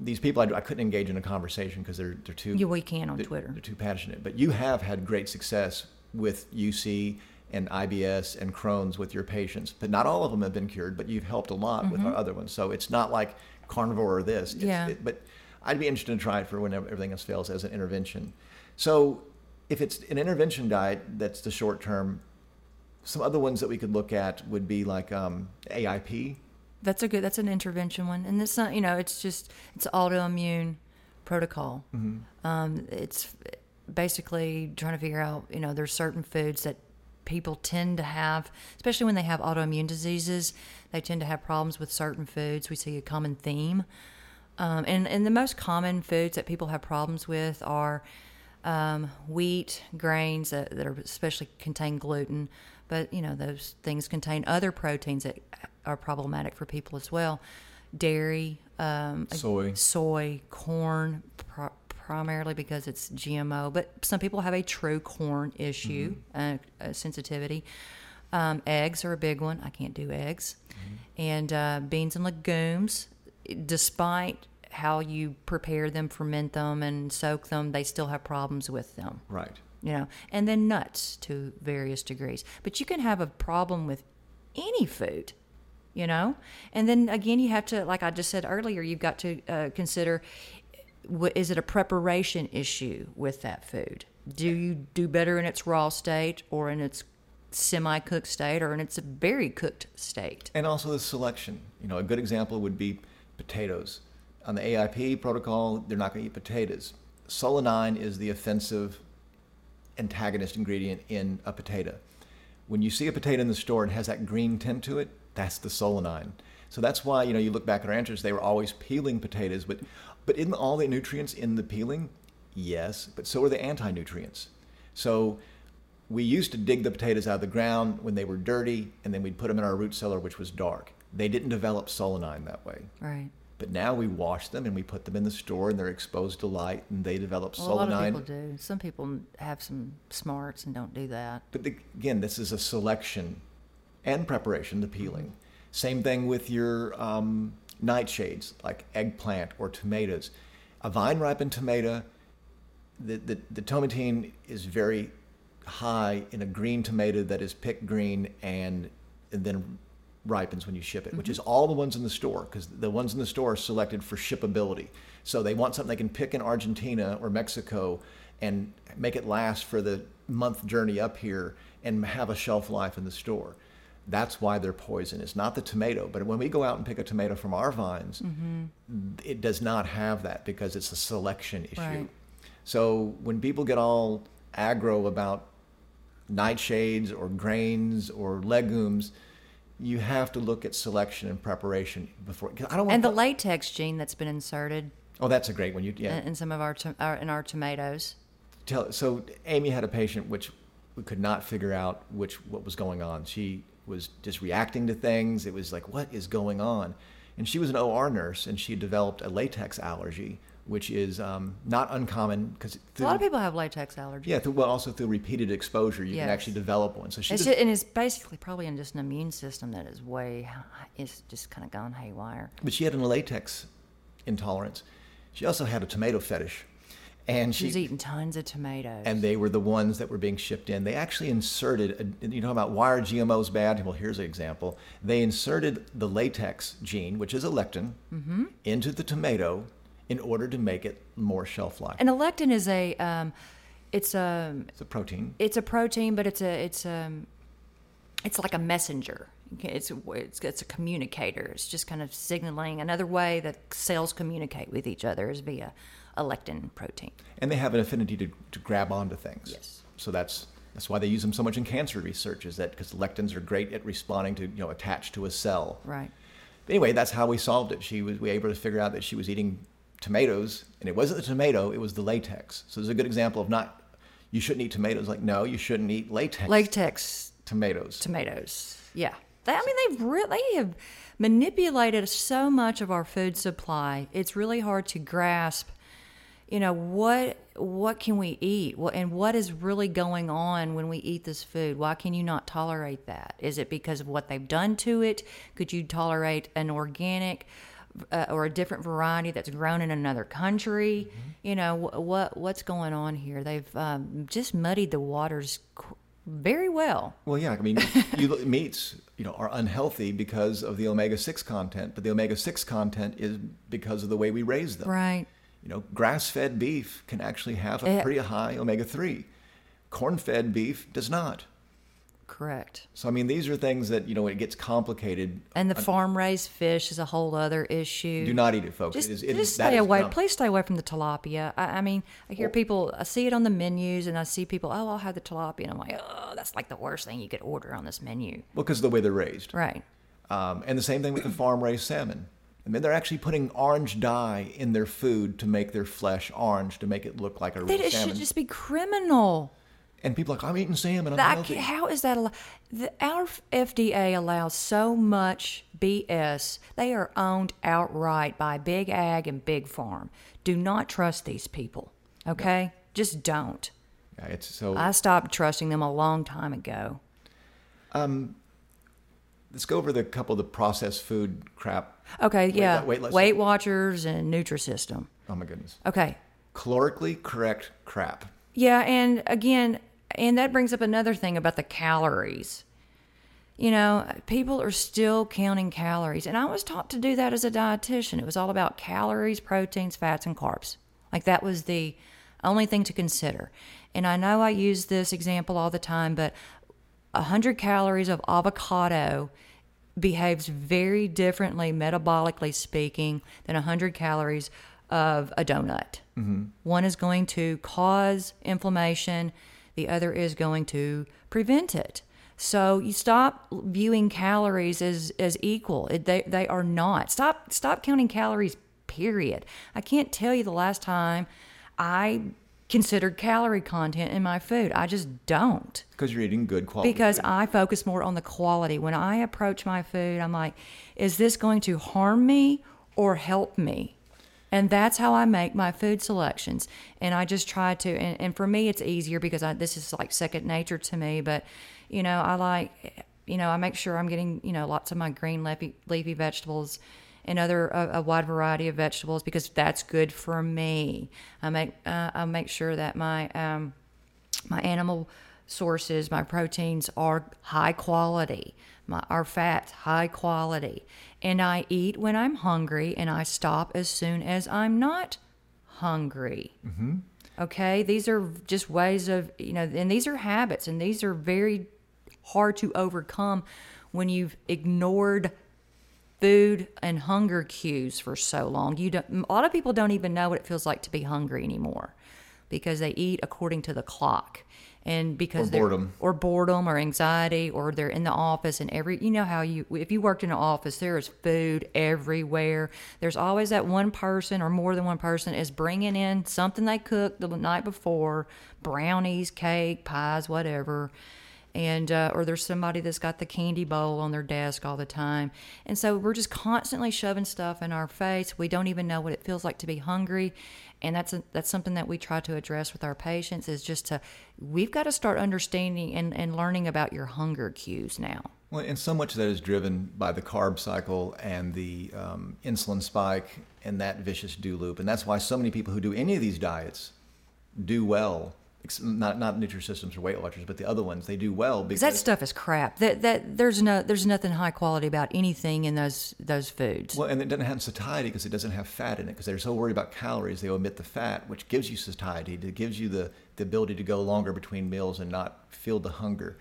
these people, I, I couldn't engage in a conversation because they're they're too yeah, we can on they're, Twitter. they're too passionate. But you have had great success with UC and IBS and Crohn's with your patients, but not all of them have been cured. But you've helped a lot with our other ones. So it's not like carnivore or this. It's, Mm-hmm. Yeah. it- but I'd be interested to try it for whenever everything else fails as an intervention. So if it's an intervention diet that's the short term, some other ones that we could look at would be like um, AIP. That's a good. That's an intervention one, and it's not. You know, it's just it's autoimmune protocol. Mm-hmm. Um, it's basically trying to figure out. You know, there's certain foods that people tend to have, especially when they have autoimmune diseases. They tend to have problems with certain foods. We see a common theme. Um, and, and the most common foods that people have problems with are um, wheat, grains that, that are especially contain gluten, but you know those things contain other proteins that are problematic for people as well. Dairy, um, Soy. soy, corn, pr- primarily because it's GMO, but some people have a true corn issue, uh, uh, sensitivity. Um, eggs are a big one. I can't do eggs. And uh, beans and legumes, despite how you prepare them, ferment them, and soak them, they still have problems with them. Right. You know, and then nuts to various degrees. But you can have a problem with any food, you know. And then again, you have to, like I just said earlier, you've got to uh, consider: is it a preparation issue with that food? Do you do better in its raw state or in its semi-cooked state or in its very cooked state. And also the selection. You know, a good example would be potatoes. On the AIP protocol, they're not going to eat potatoes. Solanine is the offensive antagonist ingredient in a potato. When you see a potato in the store and has that green tint to it, that's the solanine. So that's why you know you look back at our ancestors; they were always peeling potatoes, but but in all the nutrients in the peeling, yes, but so are the anti-nutrients. So we used to dig the potatoes out of the ground when they were dirty, and then we'd put them in our root cellar, which was dark. They didn't develop solanine that way. Right. But now we wash them and we put them in the store, and they're exposed to light, and they develop Well, a lot of people do. Some people have some smarts and don't do that. But the, again, this is a selection and preparation, the peeling. Same thing with your um, nightshades, like eggplant or tomatoes. A vine ripened tomato, the, the, the tomatine is very high in a green tomato that is picked green and, and then ripens when you ship it, which mm-hmm. is all the ones in the store, because the ones in the store are selected for shippability. So they want something they can pick in Argentina or Mexico and make it last for the month journey up here and have a shelf life in the store. That's why they're poison. It's not the tomato, but when we go out and pick a tomato from our vines, mm-hmm. it does not have that because it's a selection issue. Right. So when people get all aggro about nightshades or grains or legumes, you have to look at selection and preparation before. I don't want. And the latex gene that's been inserted oh, that's a great one. You yeah. in, in some of our, to, our in our tomatoes. tell so amy had a patient which we could not figure out which what was going on she was just reacting to things it was like what is going on and she was an or nurse and she developed a latex allergy which is um, not uncommon because A lot of people have latex allergies. yeah through, well also through repeated exposure you Yes. can actually develop one so she It's just, and it's basically probably in just an immune system that is way, it's just kind of gone haywire. but she had a latex intolerance she also had a tomato fetish and She was eating tons of tomatoes. and they were the ones that were being shipped in. They actually inserted, a, you know about why are GMOs bad? Well, here's an example. They inserted the latex gene, which is a lectin, Mm-hmm. into the tomato in order to make it more shelf life. and a lectin is a, um, it's a, it's a protein. it's a protein, but it's a, it's um, it's like a messenger. It's a, it's, it's a communicator. It's just kind of signaling another way that cells communicate with each other is via a lectin protein. And they have an affinity to, to grab onto things. Yes. So that's that's why they use them so much in cancer research. Is that because lectins are great at responding to you know attach to a cell. Right. But anyway, that's how we solved it. She was we were able to figure out that she was eating tomatoes, and it wasn't the tomato; it was the latex. So there's a good example of not you shouldn't eat tomatoes. Like no, you shouldn't eat latex Latex tomatoes. tomatoes. Yeah. They, I mean, they've re- they have manipulated so much of our food supply. It's really hard to grasp. You know what? What can we eat? What and what is really going on when we eat this food? Why can you not tolerate that? Is it because of what they've done to it? Could you tolerate an organic uh, or a different variety that's grown in another country? You know wh- what what's going on here? They've um, just muddied the waters qu- very well. Well, yeah, I mean, you, [laughs] meats, you know, are unhealthy because of the omega six content, but the omega six content is because of the way we raise them. Right. You know, grass-fed beef can actually have a Eh. pretty high omega three. Corn-fed beef does not. Correct. So I mean, these are things that you know it gets complicated. And the farm raised fish is a whole other issue. Do not eat it, folks. Just, it is, it just is, stay away. junk. Please stay away from the tilapia. I, I mean, I hear people, I see it on the menus, and I see people, oh, I'll have the tilapia, and I'm like, oh, that's like the worst thing you could order on this menu. Well, because of the way they're raised. Right. Um, and the same thing with the farm-raised salmon. I mean, they're actually putting orange dye in their food to make their flesh orange to make it look like a real That it should just be criminal. And people are like, I'm eating salmon. I'm how is that allowed? The, our FDA allows so much BS. They are owned outright by Big Ag and Big Farm. Do not trust these people. Okay? Just don't. Yeah, it's so. I stopped trusting them a long time ago. Um, let's go over the couple of the processed food crap. Okay, yeah. let's- Weight Watchers and Nutrisystem. Oh my goodness. Okay. Calorically correct crap. Yeah, and again, and that brings up another thing about the calories. You know, people are still counting calories, and I was taught to do that as a dietitian. It was all about calories, proteins, fats, and carbs. Like that was the only thing to consider. And I know I use this example all the time, but 100 calories of avocado behaves very differently, metabolically speaking, than 100 calories of a donut. Mm-hmm. One is going to cause inflammation, the other is going to prevent it. So you stop viewing calories as, as equal. It, they, they are not. Stop stop counting calories. Period. I can't tell you the last time I considered calorie content in my food. I just don't Because you're eating good quality. because food. I focus more on the quality. When I approach my food, I'm like, is this going to harm me or help me? And that's how I make my food selections. And I just try to, and, and for me, it's easier because I, this is like second nature to me. But, you know, I like, you know, I make sure I'm getting, you know, lots of my green leafy, leafy vegetables and other a, wide variety of vegetables because that's good for me. I make uh, I make sure that my um, my animal sources, my proteins are high quality, my our fats high quality, and I eat when I'm hungry and I stop as soon as I'm not hungry. Mm-hmm. Okay, these are just ways of you know, and these are habits, and these are very hard to overcome when you've ignored food and hunger cues for so long. You don't, a lot of people don't even know what it feels like to be hungry anymore because they eat according to the clock. And because Or boredom. or boredom or anxiety or they're in the office and every you know how you if you worked in an office there is food everywhere there's always that one person or more than one person is bringing in something they cooked the night before brownies cake pies whatever and uh, or there's somebody that's got the candy bowl on their desk all the time and so we're just constantly shoving stuff in our face we don't even know what it feels like to be hungry and that's a, that's something that we try to address with our patients is just to we've got to start understanding and, and learning about your hunger cues now Well, and so much of that is driven by the carb cycle and the um, insulin spike and that vicious do loop. And that's why so many people who do any of these diets do well. Not not Nutrisystems or Weight Watchers, but the other ones they do well because because that stuff is crap that that there's no there's nothing high quality about anything in those those foods well, and it doesn't have satiety because it doesn't have fat in it. Because they're so worried about calories, they omit the fat, which gives you satiety. It gives you the the ability to go longer between meals and not feel the hunger.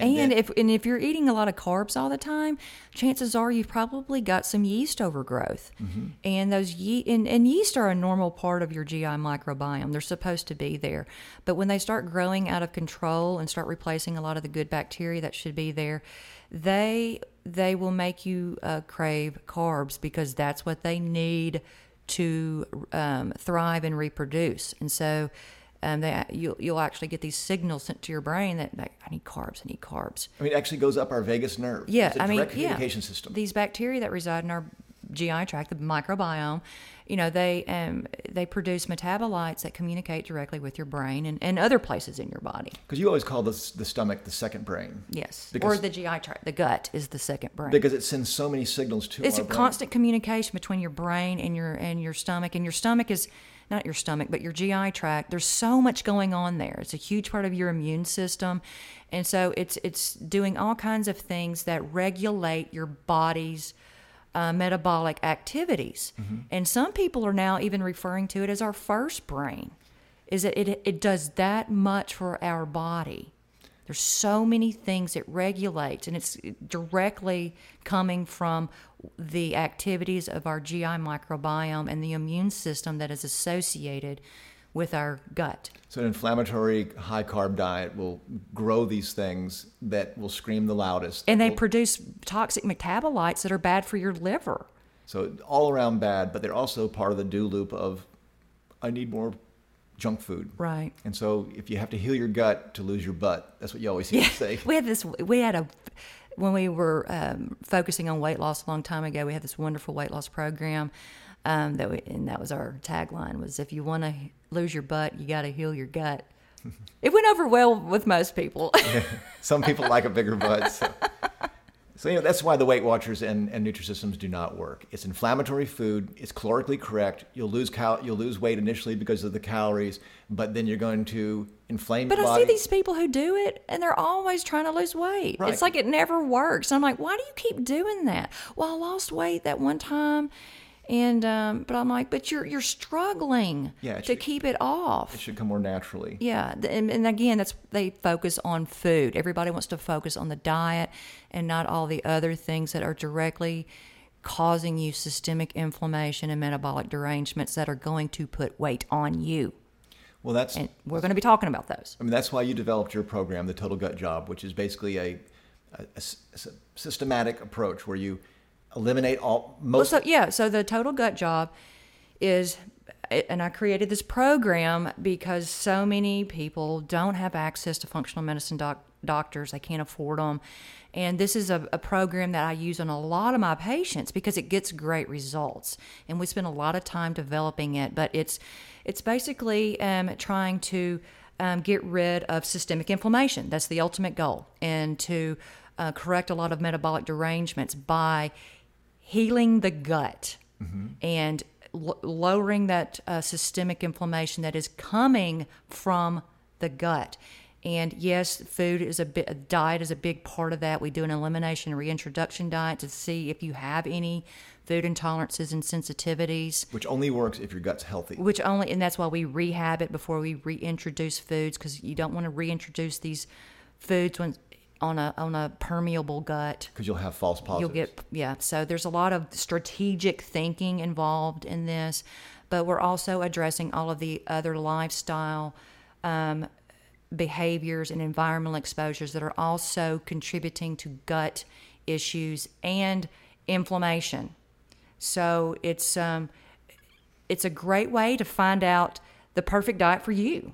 And, then- if and if you're eating a lot of carbs all the time, chances are you've probably got some yeast overgrowth. And those ye- and, and yeast are a normal part of your GI microbiome. They're supposed to be there. But when they start growing out of control and start replacing a lot of the good bacteria that should be there, they they will make you uh, crave carbs because that's what they need to um, thrive and reproduce. And so um, they, you'll, you'll actually get these signals sent to your brain that like, I need carbs, I need carbs. I mean, it actually goes up our vagus nerve. Yeah, it's a I mean, direct yeah, communication system. These bacteria that reside in our GI tract, the microbiome, you know, they um, they produce metabolites that communicate directly with your brain and, and other places in your body. Because you always call the, the stomach the second brain. Yes, Because- or the GI tract, the gut is the second brain. Because it sends so many signals to it's a brain. constant communication between your brain and your and your stomach and your stomach is not your stomach but your GI tract. There's so much going on there. It's a huge part of your immune system. And so it's it's doing all kinds of things that regulate your body's uh, metabolic activities. And some people are now even referring to it as our first brain is that it, it does that much for our body. There's so many things it regulates, and it's directly coming from the activities of our GI microbiome and the immune system that is associated with our gut. So, an inflammatory, high carb diet will grow these things that will scream the loudest. And they Will- produce toxic metabolites that are bad for your liver. so, all around bad, but they're also part of the do loop of I need more junk food. Right. And so, if you have to heal your gut to lose your butt, that's what you always hear me say. [laughs] We had this, we had a, when we were um, focusing on weight loss a long time ago, we had this wonderful weight loss program. Um, that we, and that was our tagline was if you want to lose your butt, you got to heal your gut. [laughs] it went over well with most people. [laughs] Some people like a bigger butt. So. [laughs] So you know, that's why the Weight Watchers and, and Nutrisystems do not work. It's inflammatory food. It's calorically correct. You'll lose cal- you'll lose weight initially because of the calories, but then you're going to inflame But I body. see these people who do it and they're always trying to lose weight. Right. It's like it never works. I'm like, why do you keep doing that? Well, I lost weight that one time And um, but I'm like, but you're you're struggling Yeah, to should- keep it off. It should come more naturally. Yeah, and, and again, that's they focus on food. Everybody wants to focus on the diet and not all the other things that are directly causing you systemic inflammation and metabolic derangements that are going to put weight on you. Well, that's And we're going to be talking about those. I mean, that's why you developed your program, the Total Gut Job, which is basically a systematic approach where you eliminate all Well, so yeah, so the total gut job is, and I created this program because so many people don't have access to functional medicine doc, doctors; they can't afford them. And this is a, a program that I use on a lot of my patients because it gets great results, and we spend a lot of time developing it. But it's it's basically um, trying to um, get rid of systemic inflammation. That's the ultimate goal, and to uh, correct a lot of metabolic derangements by healing the gut and l- lowering that uh, systemic inflammation that is coming from the gut. And yes, food is a bit, diet is a big part of that. We do an elimination reintroduction diet to see if you have any food intolerances and sensitivities which only works if your gut's healthy. which only and that's why we rehab it before we reintroduce foods because you don't want to reintroduce these foods when on a on a permeable gut Because you'll have false positives. you'll get yeah so there's a lot of strategic thinking involved in this but we're also addressing all of the other lifestyle um, behaviors and environmental exposures that are also contributing to gut issues and inflammation so it's um, it's a great way to find out the perfect diet for you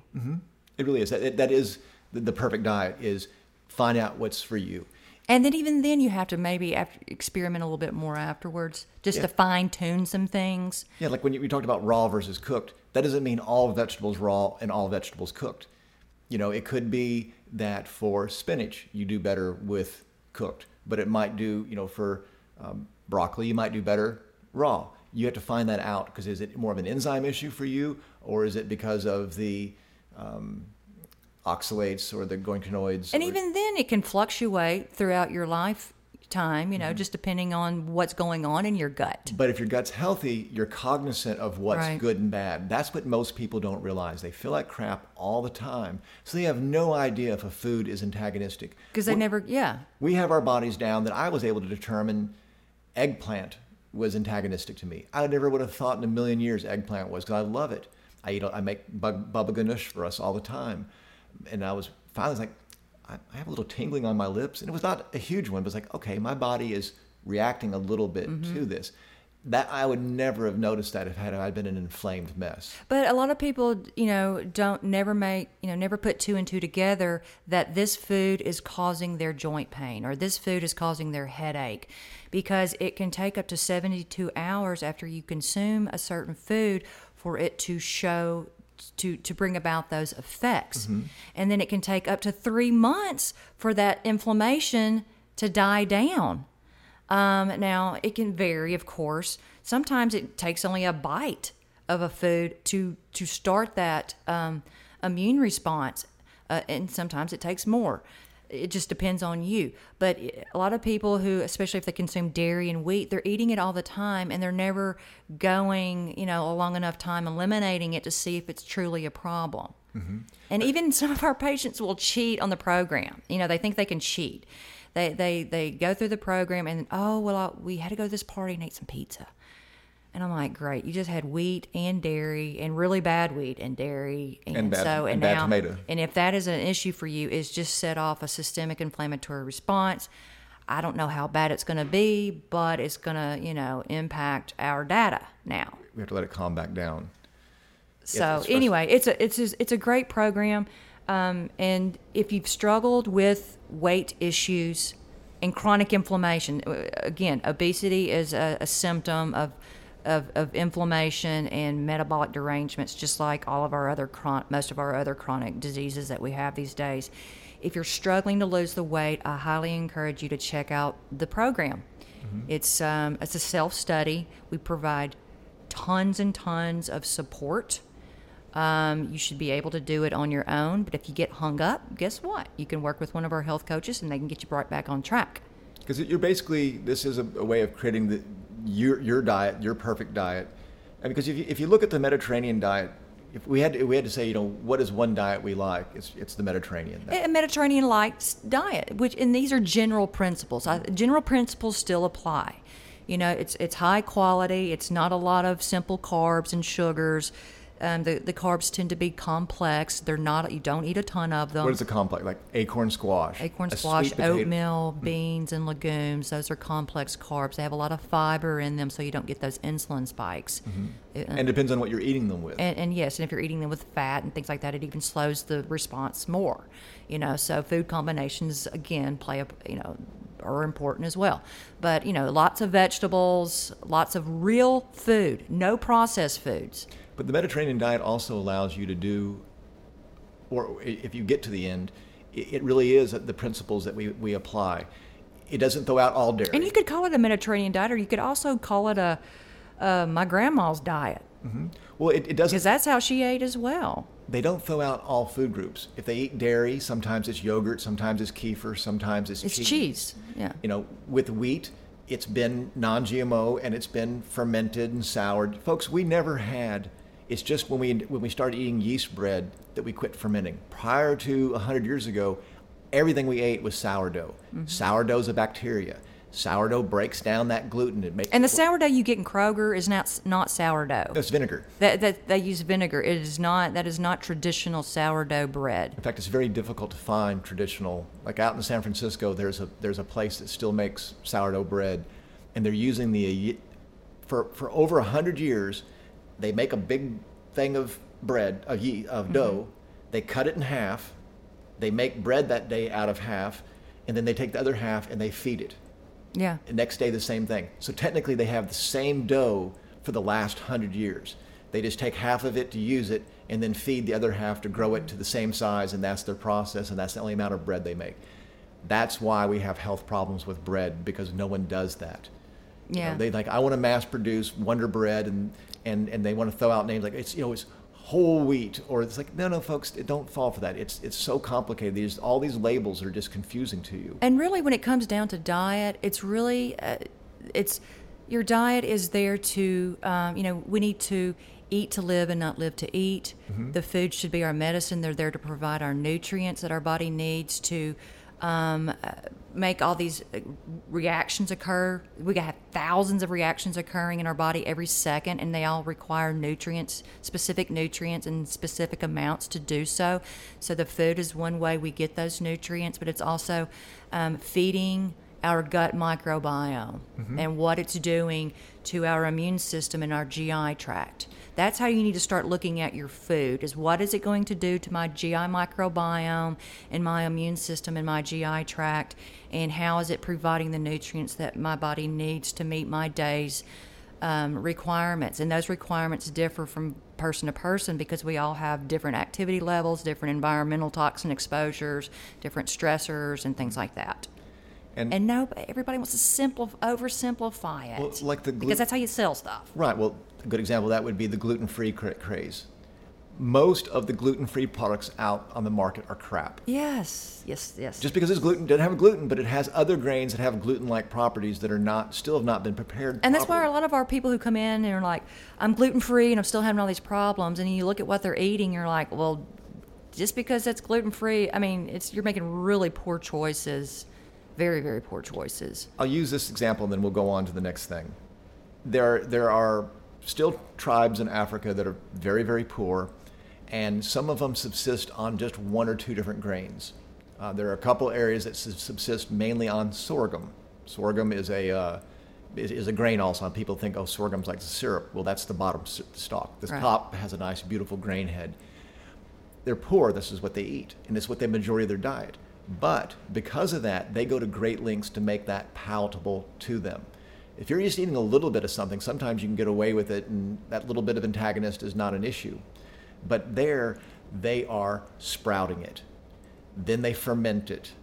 It really is. That, that is the perfect diet. Is find out what's for you. And then even then, you have to maybe after, experiment a little bit more afterwards, just to fine tune some things. Yeah, like when you, we talked about raw versus cooked, that doesn't mean all vegetables raw and all vegetables cooked. You know, it could be that for spinach you do better with cooked, but it might do, you know, for um, broccoli you might do better raw. You have to find that out because is it more of an enzyme issue for you, or is it because of the um, oxalates or the goincanoids? And or- even then, it can fluctuate throughout your lifetime, you know, mm-hmm. just depending on what's going on in your gut. But if your gut's healthy, you're cognizant of what's Right. good and bad. That's what most people don't realize. They feel like crap all the time. So they have no idea if a food is antagonistic. Because they We- never, yeah. We have our bodies down that I was able to determine eggplant was antagonistic to me. I never would have thought in a million years eggplant was because I love it. I eat, I make bug, baba ganoush for us all the time. And I was finally like, I, I have a little tingling on my lips. And it was not a huge one, but it's like, okay, my body is reacting a little bit mm-hmm. to this. That I would never have noticed that if had I been an inflamed mess. But a lot of people, you know, don't never make, you know, never put two and two together that this food is causing their joint pain or this food is causing their headache because it can take up to 72 hours after you consume a certain food for it to show to to bring about those effects. And then it can take up to 3 months for that inflammation to die down. Um, now it can vary, of course. Sometimes it takes only a bite of a food to to start that um, immune response, uh, and sometimes it takes more. It just depends on you. But eh, a lot of people who, especially if they consume dairy and wheat, they're eating it all the time, and they're never going, you know, a long enough time eliminating it to see if it's truly a problem. Mm-hmm. And even some of our patients will cheat on the program. You know, they think they can cheat. They they they go through the program and oh well, I, we had to go to this party and eat some pizza. And I'm like, great, you just had wheat and dairy and really bad wheat and dairy and, And bad- so and and, bad now tomato. and if that is an issue for you, it's just set off a systemic inflammatory response. I don't know how bad it's going to be, but it's going to you know impact our data now. We have to let it calm back down. So it's anyway, it's a it's a, it's a great program, um, and if you've struggled with weight issues and chronic inflammation, uh, again, obesity is a, a symptom of, of of inflammation and metabolic derangements, just like all of our other chron- most of our other chronic diseases that we have these days. If you're struggling to lose the weight, I highly encourage you to check out the program. It's um, it's a self study. We provide tons and tons of support. Um, you should be able to do it on your own, but if you get hung up, guess what? You can work with one of our health coaches and they can get you right back on track. Because you're basically, this is a, a way of creating the, your your diet, your perfect diet, and because if you, if you look at the Mediterranean diet, if we had to, we had to say, you know, what is one diet we like? It's it's the Mediterranean. a Mediterranean like diet, which and these are general principles. I, general principles still apply. You know, it's it's high quality. It's not a lot of simple carbs and sugars. Um, the the carbs tend to be complex. They're not. You don't eat a ton of them. What is a complex? Like acorn squash, Acorn squash, oatmeal, mm-hmm. beans, and legumes. Those are complex carbs. They have a lot of fiber in them, so you don't get those insulin spikes. It- and depends on what you're eating them with. and, and yes, and if you're eating them with fat and things like that, it even slows the response more. You know, so food combinations again play a you know are important as well. But you know, lots of vegetables, lots of real food, no processed foods. But the Mediterranean diet also allows you to do, or if you get to the end, it really is the principles that we, we apply. It doesn't throw out all dairy. And you could call it a Mediterranean diet, or you could also call it a uh, my grandma's diet well, it, it doesn't. because that's how she ate as well. they don't throw out all food groups. If they eat dairy, sometimes it's yogurt, sometimes it's kefir, sometimes it's, It's cheese. Yeah. You know, with wheat, it's been non-GMO and it's been fermented and soured. Folks, we never had. It's just when we when we started eating yeast bread that we quit fermenting. Prior to 100 years ago, everything we ate was sourdough. Mm-hmm. Sourdough's a bacteria. Sourdough breaks down that gluten. It makes And the sourdough you get in Kroger is not not sourdough. It's vinegar. That, that they use vinegar. It is not. That is not traditional sourdough bread. In fact, it's very difficult to find traditional. Like out in San Francisco, there's a there's a place that still makes sourdough bread, and they're using the for for over a hundred years. They make a big thing of bread of ye of mm-hmm. dough. They cut it in half. They make bread that day out of half, and then they take the other half and they feed it. Yeah. The next day, the same thing. So technically, they have the same dough for the last hundred years. They just take half of it to use it, and then feed the other half to grow it to the same size, and that's their process, and that's the only amount of bread they make. That's why we have health problems with bread because no one does that. You know, Yeah. they like I want to mass produce Wonder Bread, and and and they want to throw out names like it's you know it's whole wheat or it's like no no folks don't fall for that. It's it's so complicated. These all these labels are just confusing to you. And really, when it comes down to diet, it's really, uh, it's your diet is there to, um, you know, we need to eat to live and not live to eat. The food should be our medicine. They're there to provide our nutrients that our body needs to um, uh, make all these uh, reactions occur. We have thousands of reactions occurring in our body every second, and they all require nutrients, specific nutrients, and specific amounts to do so. So the food is one way we get those nutrients, but it's also um, feeding our gut microbiome and what it's doing to our immune system and our GI tract. That's how you need to start looking at your food is what is it going to do to my GI microbiome and my immune system and my GI tract and how is it providing the nutrients that my body needs to meet my day's um, requirements and those requirements differ from person to person because we all have different activity levels different environmental toxin exposures different stressors and things like that And, and no, everybody wants to simplify, oversimplify it. Well, like the glu- because that's how you sell stuff. Right. Well, a good example of that would be the gluten-free cra- craze. Most of the gluten-free products out on the market are crap. Yes, yes, yes. Just because it's gluten doesn't have gluten, but it has other grains that have gluten-like properties that are not still have not been prepared. and that's why a lot of our people who come in and are like, "I'm gluten free and I'm still having all these problems," and you look at what they're eating, you're like, "Well, just because that's gluten free, I mean, it's you're making really poor choices, very, very poor choices." I'll use this example, and then we'll go on to the next thing. There, there are still tribes in Africa that are very, very poor, and some of them subsist on just one or two different grains. Uh, there are a couple areas that subsist mainly on sorghum. Sorghum is a uh, is, is a grain also. And people think, oh, sorghum's like the syrup. Well, that's the bottom s- stalk. The Right. top has a nice, beautiful grain head they're poor, this is what they eat, and it's what the majority of their diet. But because of that, they go to great lengths to make that palatable to them. If you're just eating a little bit of something, sometimes you can get away with it, and that little bit of antagonist is not an issue. But there, they are sprouting it. Then they ferment it.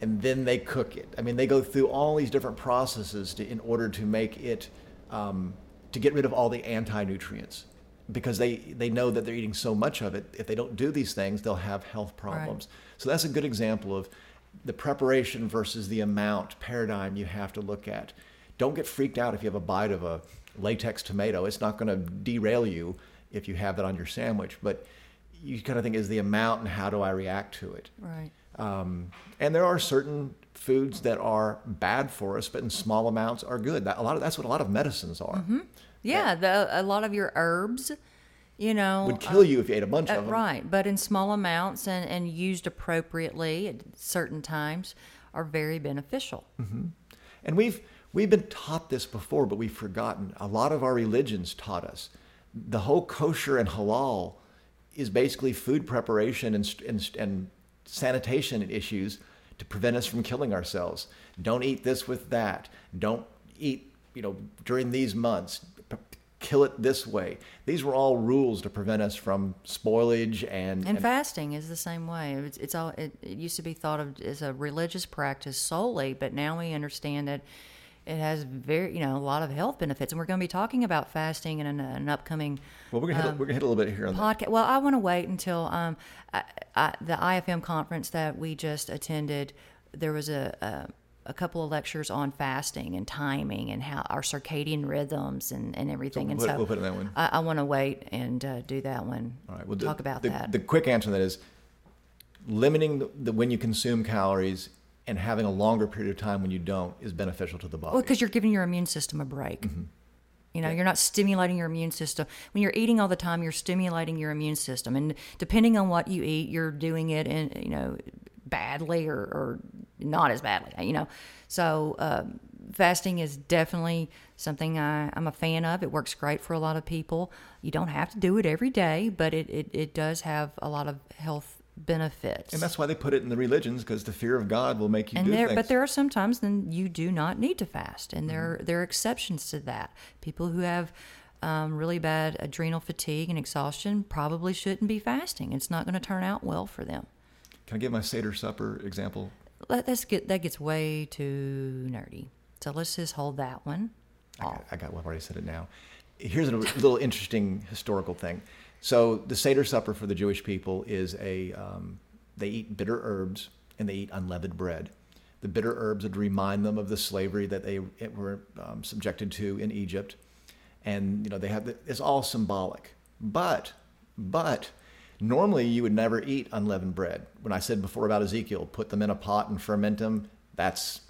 And then they cook it. I mean, they go through all these different processes to, in order to make it, um, to get rid of all the anti nutrients because they, they know that they're eating so much of it. If they don't do these things, they'll have health problems. So that's a good example of the preparation versus the amount paradigm you have to look at. Don't get freaked out if you have a bite of a latex tomato. It's not going to derail you if you have that on your sandwich. But you kind of think is the amount and how do I react to it? Right. Um, and there are certain foods that are bad for us, but in small amounts are good. That, a lot of that's what a lot of medicines are. Yeah, the, a lot of your herbs, you know, Would kill you if you ate a bunch uh, of them. right, but in small amounts and, and used appropriately at certain times are very beneficial. And we've we've been taught this before, but we've forgotten. A lot of our religions taught us. The whole kosher and halal is basically food preparation and and, and sanitation issues to prevent us from killing ourselves. Don't eat this with that. Don't eat, you know, during these months. P- Kill it this way. These were all rules to prevent us from spoilage and, And fasting is the same way. It's, it's all. It, it used to be thought of as a religious practice solely, but now we understand that it has very, you know, a lot of health benefits. And we're going to be talking about fasting in an, an upcoming well, we're gonna hit, a- we're gonna hit a little bit here on that. podcast. Well, I want to wait until um, I, I, the IFM conference that we just attended. There was a, a a couple of lectures on fasting and timing and how our circadian rhythms and, and everything. and we'll- so we'll put it in that one. I, I want to wait and uh, do that one. All right. we'll talk about the, that. The quick answer to that is limiting the, the when you consume calories and having a longer period of time when you don't is beneficial to the body. Well, because you're giving your immune system a break. Mm-hmm. You know, you're not stimulating your immune system. When you're eating all the time, you're stimulating your immune system, and depending on what you eat, you're doing it in you know badly or, or not as badly. You know, so um, fasting is definitely something I, I'm a fan of. It works great for a lot of people. You don't have to do it every day, but it, it, it does have a lot of health benefits. and that's why they put it in the religions because the fear of God will make you and do there, things. but there are some times then you do not need to fast, and there Mm-hmm. there are exceptions to that. People who have um, really bad adrenal fatigue and exhaustion probably shouldn't be fasting. It's not going to turn out well for them. Can I give my Seder supper example? Let, that's get that gets way too nerdy. So let's just hold that one. I got, I got. I've already said it now. Here's a little interesting historical thing. So the Seder supper for the Jewish people is a um, they eat bitter herbs and they eat unleavened bread. The bitter herbs would remind them of the slavery that they were um, subjected to in Egypt, and you know they have the, it's all symbolic. But but normally you would never eat unleavened bread. When I said before about Ezekiel, put them in a pot and ferment them. That's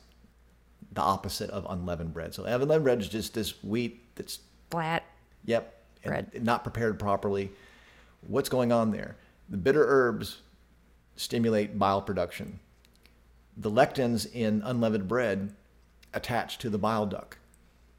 the opposite of unleavened bread. So unleavened bread is just this wheat that's Flat. Yep. And Bread. not prepared properly. What's going on there? The bitter herbs stimulate bile production. The lectins in unleavened bread attach to the bile duct.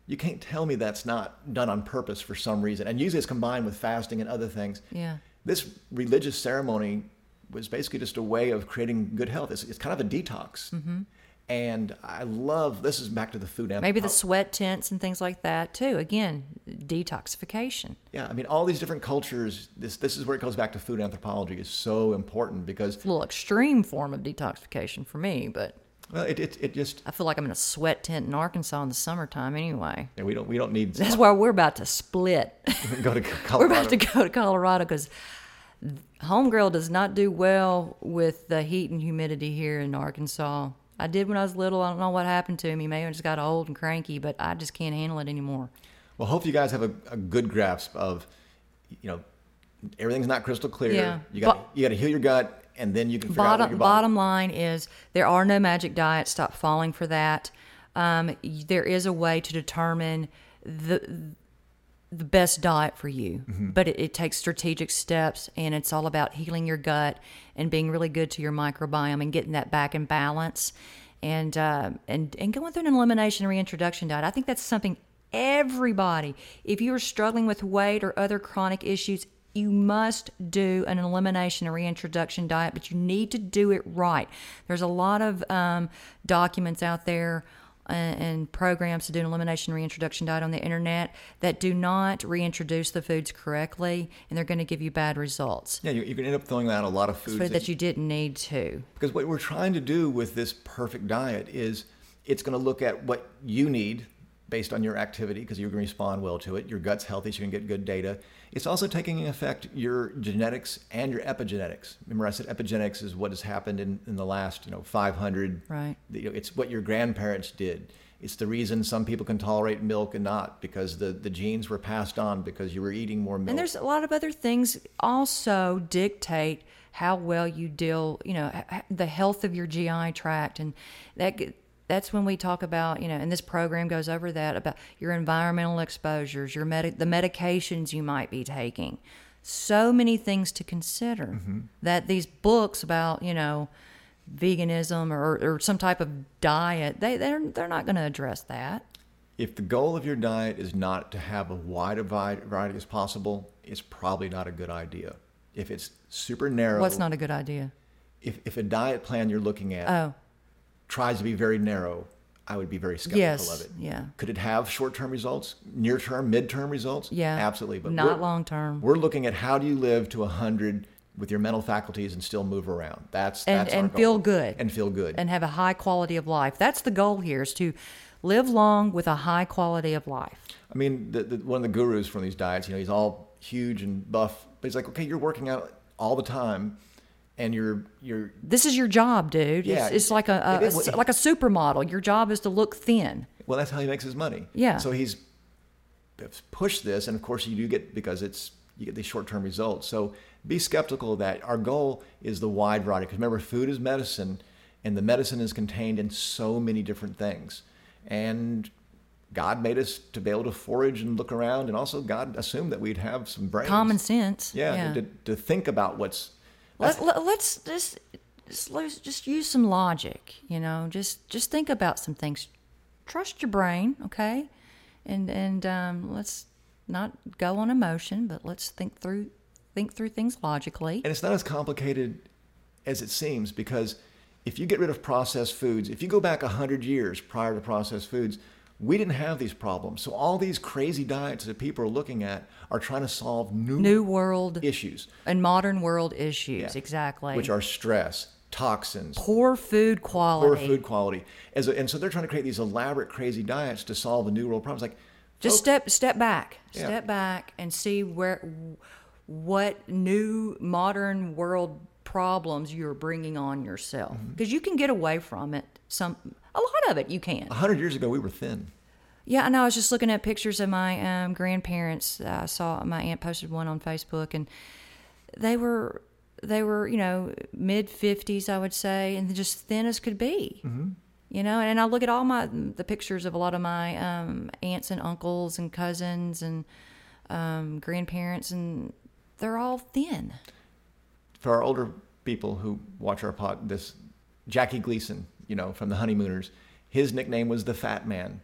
You can't tell me that's not done on purpose for some reason. And usually it's combined with fasting and other things. Yeah. This religious ceremony was basically just a way of creating good health. It's, it's kind of a detox. Mm-hmm. And I love this is back to the food Mm-hmm. Maybe the sweat tents and things like that too. Again, detoxification. Yeah, I mean, all these different cultures. This this is where it goes back to food anthropology is so important because It's a little extreme form of detoxification for me, but well, it it, it just I feel like I'm in a sweat tent in Arkansas in the summertime anyway. yeah, we don't we don't need That's why we're about to split. [laughs] go to [laughs] we're about to go to Colorado because homegirl does not do well with the heat and humidity here in Arkansas. I did when I was little. I don't know what happened to me. Maybe I just got old and cranky, but I just can't handle it anymore. Well, hope you guys have a, a good grasp of, you know, everything's not crystal clear. Yeah, You got you got to heal your gut, and then you can figure out what Bottom your body. bottom line is there are no magic diets. Stop falling for that. Um, there is a way to determine the the best diet for you, Mm-hmm. but it, it takes strategic steps, and it's all about healing your gut and being really good to your microbiome and getting that back in balance, and uh, and and going through an elimination reintroduction diet. I think that's something everybody, if you are struggling with weight or other chronic issues, you must do an elimination and reintroduction diet, but you need to do it right. There's a lot of um, documents out there uh, and programs to do an elimination reintroduction diet on the internet that do not reintroduce the foods correctly, and they're going to give you bad results. Yeah, you, you can end up throwing out a lot of foods Food that that you didn't need to. Because what we're trying to do with this perfect diet is it's going to look at what you need based on your activity because you're going to respond well to it. Your gut's healthy, so you can get good data. It's also taking effect your genetics and your epigenetics. Remember, I said epigenetics is what has happened in, in the last you know 500. Right. You know, it's what your grandparents did. It's the reason some people can tolerate milk and not because the, the genes were passed on because you were eating more milk. And there's a lot of other things also dictate how well you deal, you know, the health of your GI tract. And that that's when we talk about, you know, and this program goes over that about your environmental exposures, your med- the medications you might be taking. So many things to consider mm-hmm. that these books about, you know, veganism or, or some type of diet, they, they're, they're not going to address that. if the goal of your diet is not to have a wide variety as possible, it's probably not a good idea. If it's super narrow, What's not a good idea? if, if a diet plan you're looking at Oh, tries to be very narrow, I would be very skeptical Yes, of it. yeah. Could it have short-term results, near-term, mid-term results? Yeah, absolutely. But not long-term. We're looking at how do you live to hundred with your mental faculties and still move around. That's And- that's and feel good. and feel good. and have a high quality of life. That's the goal here is to live long with a high quality of life. I mean, the, the, one of the gurus from these diets, you know, he's all huge and buff, but he's like, okay, you're working out all the time, and you're you're This is your job, dude. Yeah, it's, it's like a, a, it like a supermodel. Your job is to look thin. well, that's how he makes his money. Yeah. So he's pushed this, and of course, you do get because it's you get these short-term results. So be skeptical of that. Our goal is the wide variety because remember, food is medicine, and the medicine is contained in so many different things, and. God made us to be able to forage and look around, and also God assumed that we'd have some brains. Common sense. Yeah, Yeah. To, to think about what's. Let, let, let's just just, let's just use some logic. You know, just just think about some things. Trust your brain, okay? And and um, let's not go on emotion, but let's think through think through things logically. And it's not as complicated as it seems because if you get rid of processed foods, if you go back 100 years prior to processed foods, we didn't have these problems. So all these crazy diets that people are looking at are trying to solve new, New world issues, and modern world issues, Yeah. exactly. which are stress, toxins, poor food quality, poor food quality. As a, and so they're trying to create these elaborate, crazy diets to solve the new world problems. Like, Just folks, step step back, Yeah. step back, and see where what new modern world problems you're bringing on yourself Mm-hmm. because you can get away from it. Some a lot of it you can. A 100 years ago, we were thin. Yeah, I know. I was just looking at pictures of my um, grandparents. I saw my aunt posted one on Facebook, and they were they were you know mid fifties, I would say, and just thin as could be. Mm-hmm. You know, and I look at all my the pictures of a lot of my um, aunts and uncles and cousins and um, grandparents, and they're all thin. for our older people who watch our pod, this Jackie Gleason, you know, from the Honeymooners, his nickname was the Fat Man.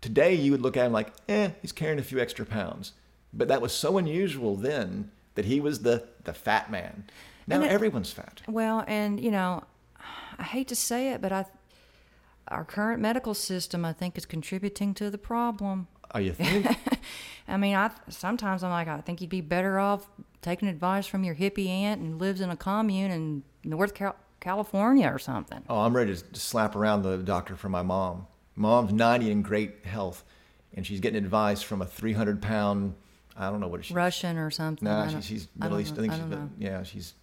Today, you would look at him like, eh, he's carrying a few extra pounds. But that was so unusual then that he was the, the fat man. Now it- everyone's fat. Well, and you know, I hate to say it, but I our current medical system, I think, is contributing to the problem. Oh, you [laughs] think? I mean, I sometimes I'm like, I think you'd be better off taking advice from your hippie aunt and lives in a commune in North Cal- California or something. oh, I'm ready to slap around the doctor for my mom. Mom's 90 in great health, and she's getting advice from a 300 pound, I don't know what she Russian or something. Nah, she, she's I Middle don't East. I think I she's, know. yeah, she's,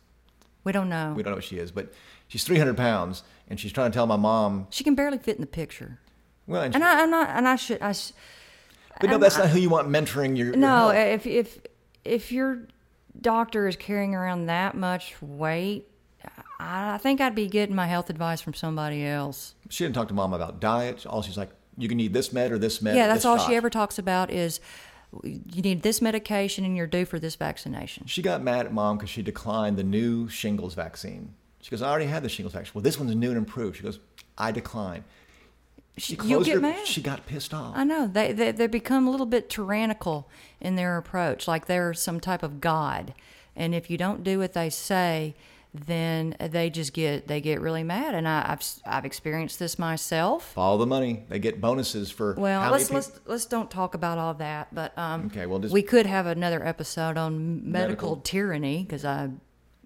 We don't know. we don't know what she is, but she's 300 pounds, and she's trying to tell my mom, She can barely fit in the picture. well, and And I, I'm not. And I should. I. sh- But no, I'm- that's not who you want mentoring your. your No, health. if if if your doctor is carrying around that much weight, I I think I'd be getting my health advice from somebody else. She didn't talk to mom about diet. All she's like, you can need this med or this med. Yeah, that's all shot." she ever talks about is you need this medication and you're due for this vaccination. She got mad at mom because she declined the new shingles vaccine. She goes, I already had the shingles vaccine. Well, this one's new and improved. She goes, I decline. She You'll closed get her. mad. She got pissed off. I know they, they they become a little bit tyrannical in their approach, like they're some type of god, and if you don't do what they say, then they just get they get really mad. And I, I've I've experienced this myself. Follow the money. They get bonuses for. Well, let's let's let's don't talk about all that. But um, Okay, well, just- we could have another episode on medical, Medical. tyranny because I.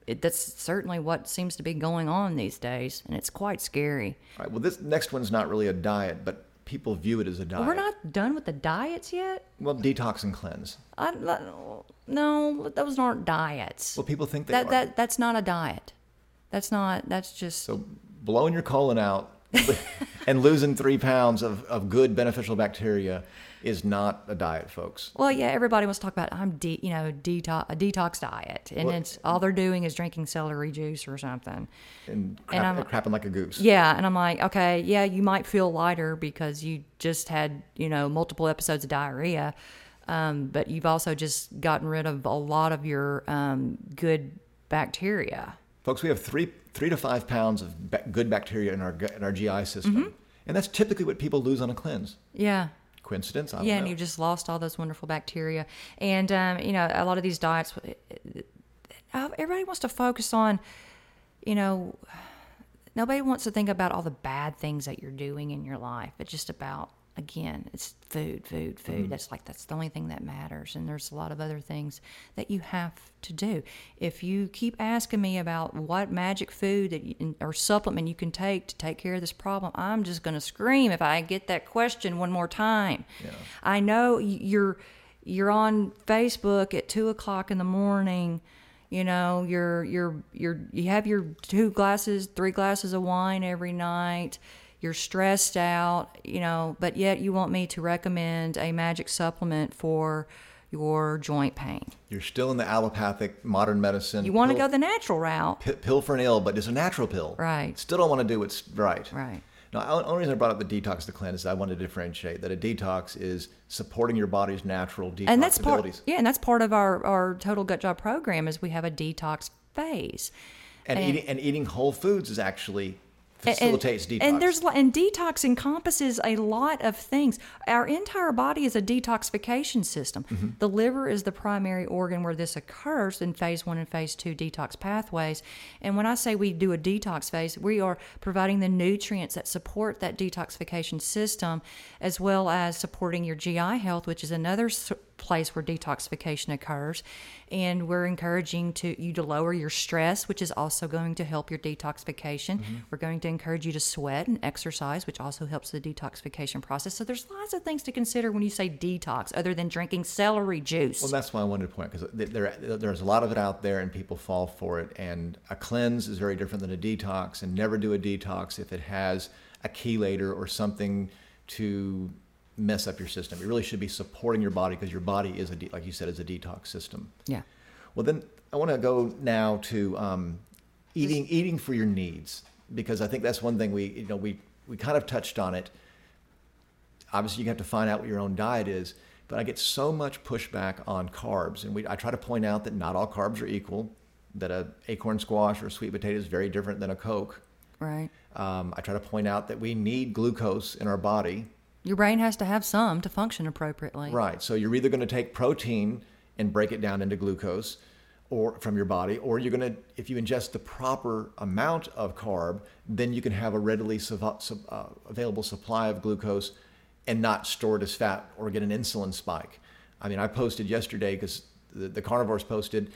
It, that's certainly what seems to be going on these days, and it's quite scary. All right. Well, this next one's not really a diet, but people view it as a diet. We're not done with the diets yet. Well, detox and cleanse. I, no, those aren't diets. Well, people think they that are. that that's not a diet. That's not. That's just So blowing your colon out [laughs] and losing three pounds of, of good beneficial bacteria is not a diet, folks. Well, yeah, everybody wants to talk about I'm de- you know detox a detox diet, and Well- it's all they're doing is drinking celery juice or something. And, crap, I'm- crapping like a goose. Yeah, and I'm like, okay, yeah, you might feel lighter because you just had you know multiple episodes of diarrhea, um, but you've also just gotten rid of a lot of your um, good bacteria. Folks, we have three three to five pounds of ba- good bacteria in our in our GI system, Mm-hmm. and that's typically what people lose on a cleanse. Yeah, Coincidence? I don't yeah, know. and you've just lost all those wonderful bacteria. And um, you know, a lot of these diets, uh, everybody wants to focus on, you know, nobody wants to think about all the bad things that you're doing in your life. It's just about again, it's food, food, food. Mm-hmm. That's like that's the only thing that matters. And there's a lot of other things that you have to do. If you keep asking me about what magic food that you, or supplement you can take to take care of this problem, I'm just going to scream if I get that question one more time. I know you're you're on Facebook at two o'clock in the morning you know you're you're you're you have your two glasses three glasses of wine every night you're stressed out you know but yet you want me to recommend a magic supplement for your joint pain You're still in the allopathic modern medicine. you want to go the natural route pi- pill for an ill, but it's a natural pill. Right. Still don't want to do what's right. right Now, the only reason I brought up the detox to cleanse is I wanted to differentiate that a detox is supporting your body's natural detox and that's part abilities. yeah and that's part of our our total gut job program is we have a detox phase And, and- eating and eating whole foods is actually And- detox. And there's and detox encompasses a lot of things. Our entire body is a detoxification system. Mm-hmm. The liver is the primary organ where this occurs in phase one and phase two detox pathways. And when I say we do a detox phase, we are providing the nutrients that support that detoxification system, as well as supporting your GI health, which is another place where detoxification occurs. And we're encouraging to you to lower your stress, which is also going to help your detoxification. Mm-hmm. We're going to encourage you to sweat and exercise, which also helps the detoxification process. So there's lots of things to consider when you say detox, other than drinking celery juice. Well, that's why I wanted to point because there, there's a lot of it out there, and people fall for it. And a cleanse is very different than a detox, and never do a detox if it has a chelator or something to mess up your system. It really should be supporting your body because your body is a, de- like you said, is a detox system. yeah. Well, then I want to go now to um, eating eating for your needs because I think that's one thing we you know we we kind of touched on it. Obviously, you have to find out what your own diet is, but I get so much pushback on carbs, and we I try to point out that not all carbs are equal. That a acorn squash or sweet potato is very different than a Coke. Right. Um, I try to point out that we need glucose in our body Your brain has to have some to function appropriately. Right. So you're either going to take protein and break it down into glucose or from your body or you're going to if you ingest the proper amount of carb, then you can have a readily uh, available supply of glucose and not store it as fat or get an insulin spike. I mean, I posted yesterday because the, the carnivores posted,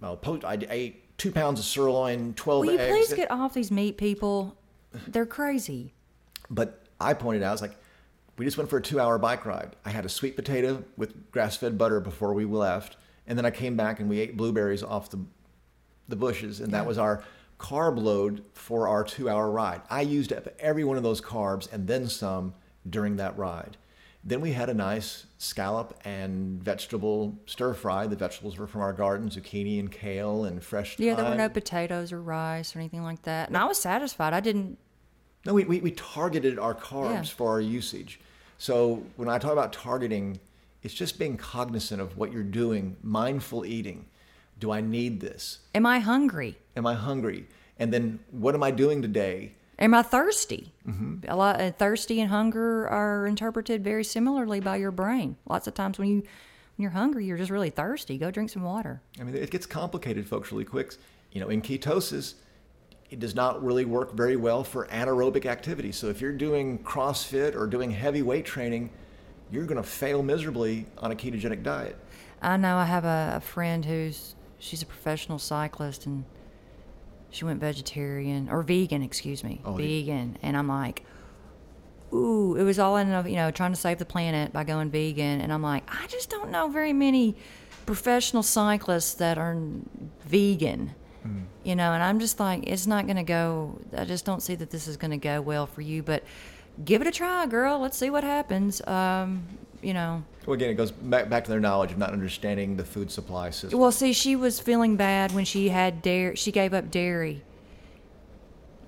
well, post, I ate two pounds of sirloin, 12 Will you eggs. please get off these meat people? They're crazy. But I pointed out, I was like, we just went for a two hour bike ride. I had a sweet potato with grass fed butter before we left. And then I came back and we ate blueberries off the, the bushes. And that was our carb load for our two hour ride. I used up every one of those carbs and then some during that ride. Then we had a nice scallop and vegetable stir fry. The vegetables were from our garden zucchini and kale and fresh Yeah, there were no potatoes or rice or anything like that. And I was satisfied. I didn't No, we, we, we targeted our carbs Yeah. for our usage. So when I talk about targeting, it's just being cognizant of what you're doing, mindful eating. Do I need this? Am I hungry? Am I hungry? And then what am I doing today? Am I thirsty? Mm-hmm. A lot uh, thirsty and hunger are interpreted very similarly by your brain. Lots of times when you when you're hungry, you're just really thirsty. Go drink some water. I mean, it gets complicated, folks, really quick. You know, in ketosis, it does not really work very well for anaerobic activity. So if you're doing CrossFit or doing heavy weight training, you're going to fail miserably on a ketogenic diet. I know I have a, a friend who's she's a professional cyclist and she went vegetarian or vegan, excuse me, Oh, vegan, and I'm like, ooh, it was all in of you know trying to save the planet by going vegan, and I'm like, I just don't know very many professional cyclists that are vegan, hmm. You know, and I'm just like, it's not going to go. I just don't see that this is going to go well for you. But give it a try, girl. Let's see what happens. Um, you know. Well, again, it goes back, back to their knowledge of not understanding the food supply system. Well, see, she was feeling bad when she had dairy. She gave up dairy.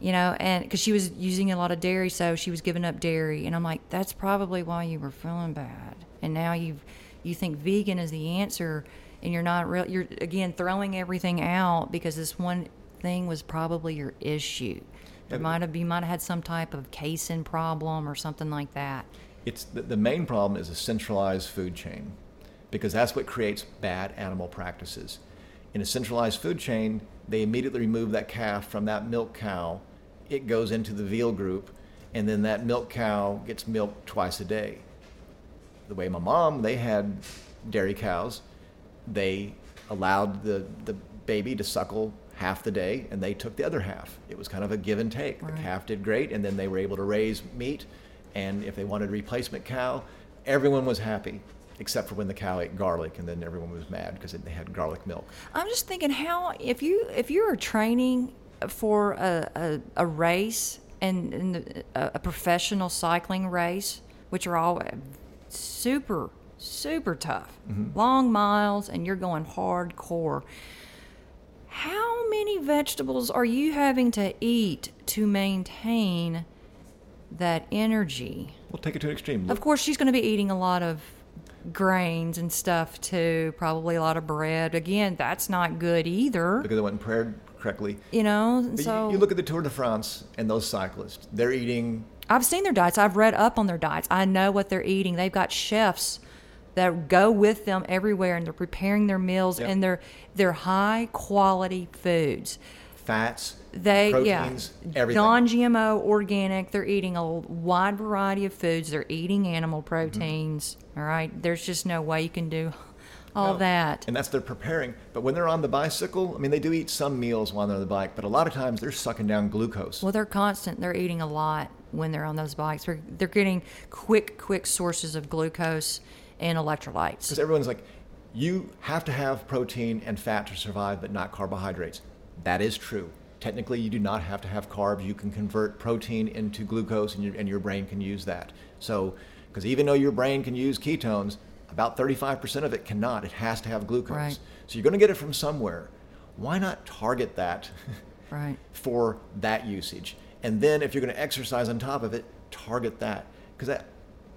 You know, and because she was using a lot of dairy, so she was giving up dairy. And I'm like, that's probably why you were feeling bad. And now you you think vegan is the answer, and you're not real. You're again throwing everything out because this one thing was probably your issue. There might have you might have had some type of casein problem or something like that. It's the, the main problem is a centralized food chain, because that's what creates bad animal practices. In a centralized food chain, they immediately remove that calf from that milk cow. It goes into the veal group, and then that milk cow gets milked twice a day. The way my mom, they had dairy cows, they allowed the, the baby to suckle half the day and they took the other half. It was kind of a give and take. The calf did great and then they were able to raise meat and if they wanted a replacement cow, everyone was happy except for when the cow ate garlic and then everyone was mad because they had garlic milk. I'm just thinking how if you if you are training for a, a, a race and, and a, a professional cycling race, which are all super super tough, mm-hmm. long miles, and you're going hardcore. How many vegetables are you having to eat to maintain that energy? We'll take it to an extreme. Of course, she's going to be eating a lot of grains and stuff too. Probably a lot of bread. Again, that's not good either. because they went and prepared correctly. You know, But you- so you look at the Tour de France and those cyclists, they're eating I've seen their diets. I've read up on their diets. I know what they're eating. They've got chefs that go with them everywhere, and they're preparing their meals, Yep. and they're they're high quality foods. fats, They proteins, yeah, everything. non-GMO, organic. They're eating a wide variety of foods. They're eating animal mm-hmm. proteins. all right, there's just no way you can do [laughs] all No. that. And that's they're preparing. But when they're on the bicycle, I mean, they do eat some meals while they're on the bike, but a lot of times they're sucking down glucose. Well, they're constant. They're eating a lot when they're on those bikes. They're, they're getting quick, quick sources of glucose and electrolytes. Because everyone's like, you have to have protein and fat to survive, but not carbohydrates. That is true. Technically, you do not have to have carbs. You can convert protein into glucose, and your, and your brain can use that. So, because even though your brain can use ketones, about 35% of it cannot. It has to have glucose. Right. So, you're going to get it from somewhere. Why not target that [laughs] Right. for that usage? And then, if you're going to exercise on top of it, target that. Because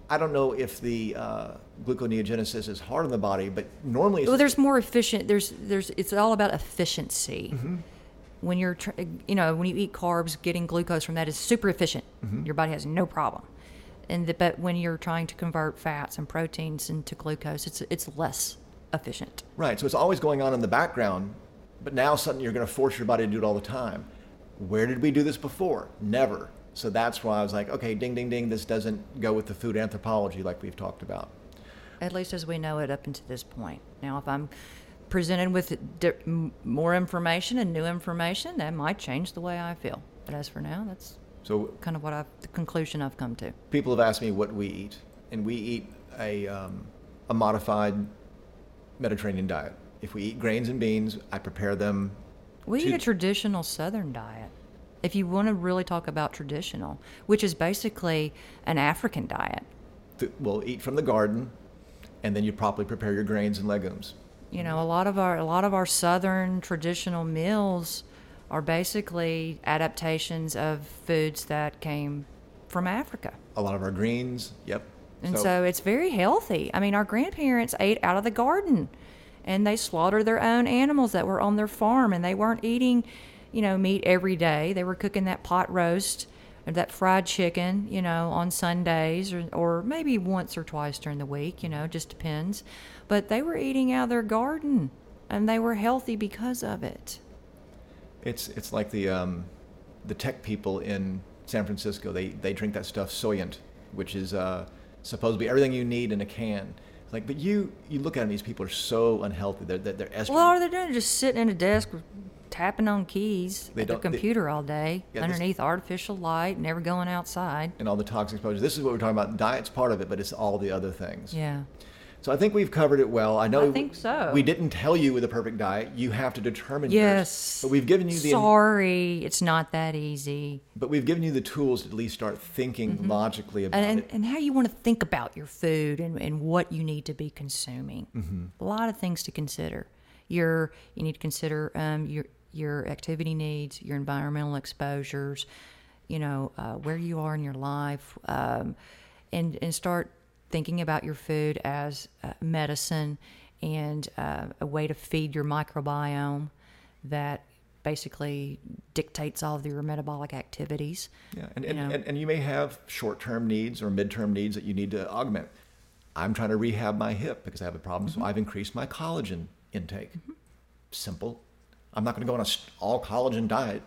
I don't know if the uh, gluconeogenesis is hard on the body, but normally it's Well, there's more efficient. There's there's it's all about efficiency. Mm-hmm. When you're tr- you know when you eat carbs, getting glucose from that is super efficient. Mm-hmm. Your body has no problem. And the, but when you're trying to convert fats and proteins into glucose, it's it's less efficient. Right. So it's always going on in the background, but now suddenly you're going to force your body to do it all the time. Where did we do this before? Never. So that's why I was like, okay, ding, ding, ding. This doesn't go with the food anthropology like we've talked about. At least as we know it up until this point. Now, if I'm presented with di- more information and new information, that might change the way I feel. But as for now, that's So kind of what I've the conclusion I've come to. people have asked me what we eat, and we eat a, um, a modified Mediterranean diet. If we eat grains and beans, I prepare them. We to- eat a traditional Southern diet. If you want to really talk about traditional, which is basically an African diet. We'll eat from the garden, and then you properly prepare your grains and legumes. You know, a lot of our a lot of our Southern traditional meals are basically adaptations of foods that came from Africa. A lot of our greens, yep. And so, it's very healthy. I mean, our grandparents ate out of the garden and they slaughtered their own animals that were on their farm and they weren't eating, you know, meat every day. They were cooking that pot roast or that fried chicken, you know, on Sundays or, or maybe once or twice during the week, you know, just depends. But they were eating out of their garden and they were healthy because of it. It's it's like the um, the tech people in San Francisco. They they drink that stuff Soylent, which is uh, supposed to be everything you need in a can. It's like, but you you look at them. These people are so unhealthy. They're they're, they're estrogen. Well, all they're doing just sitting in a desk tapping on keys They at their don't- they- computer all day Yeah, this- underneath artificial light, never going outside. and all the toxic exposure. This is what we're talking about. Diet's part of it, but it's all the other things. Yeah. So I think we've covered it well. I know I think so. We didn't tell you with the perfect diet. You have to determine Yes. yours. But we've given you the Sorry, it's not that easy. but we've given you the tools to at least start thinking logically about Mm-hmm. and, it. and, and how you want to think about your food and, and what you need to be consuming. Mm-hmm. A lot of things to consider. Your you need to consider um, your your activity needs, your environmental exposures, you know uh, where you are in your life, um, and and start thinking about your food as uh, medicine and uh, a way to feed your microbiome that basically dictates all of your metabolic activities. Yeah, and, you and, know. and, and you may have short-term needs or mid-term needs that you need to augment. I'm trying to rehab my hip because I have a problem, Mm-hmm. so I've increased my collagen intake. Simple. I'm not going to go on a all collagen diet.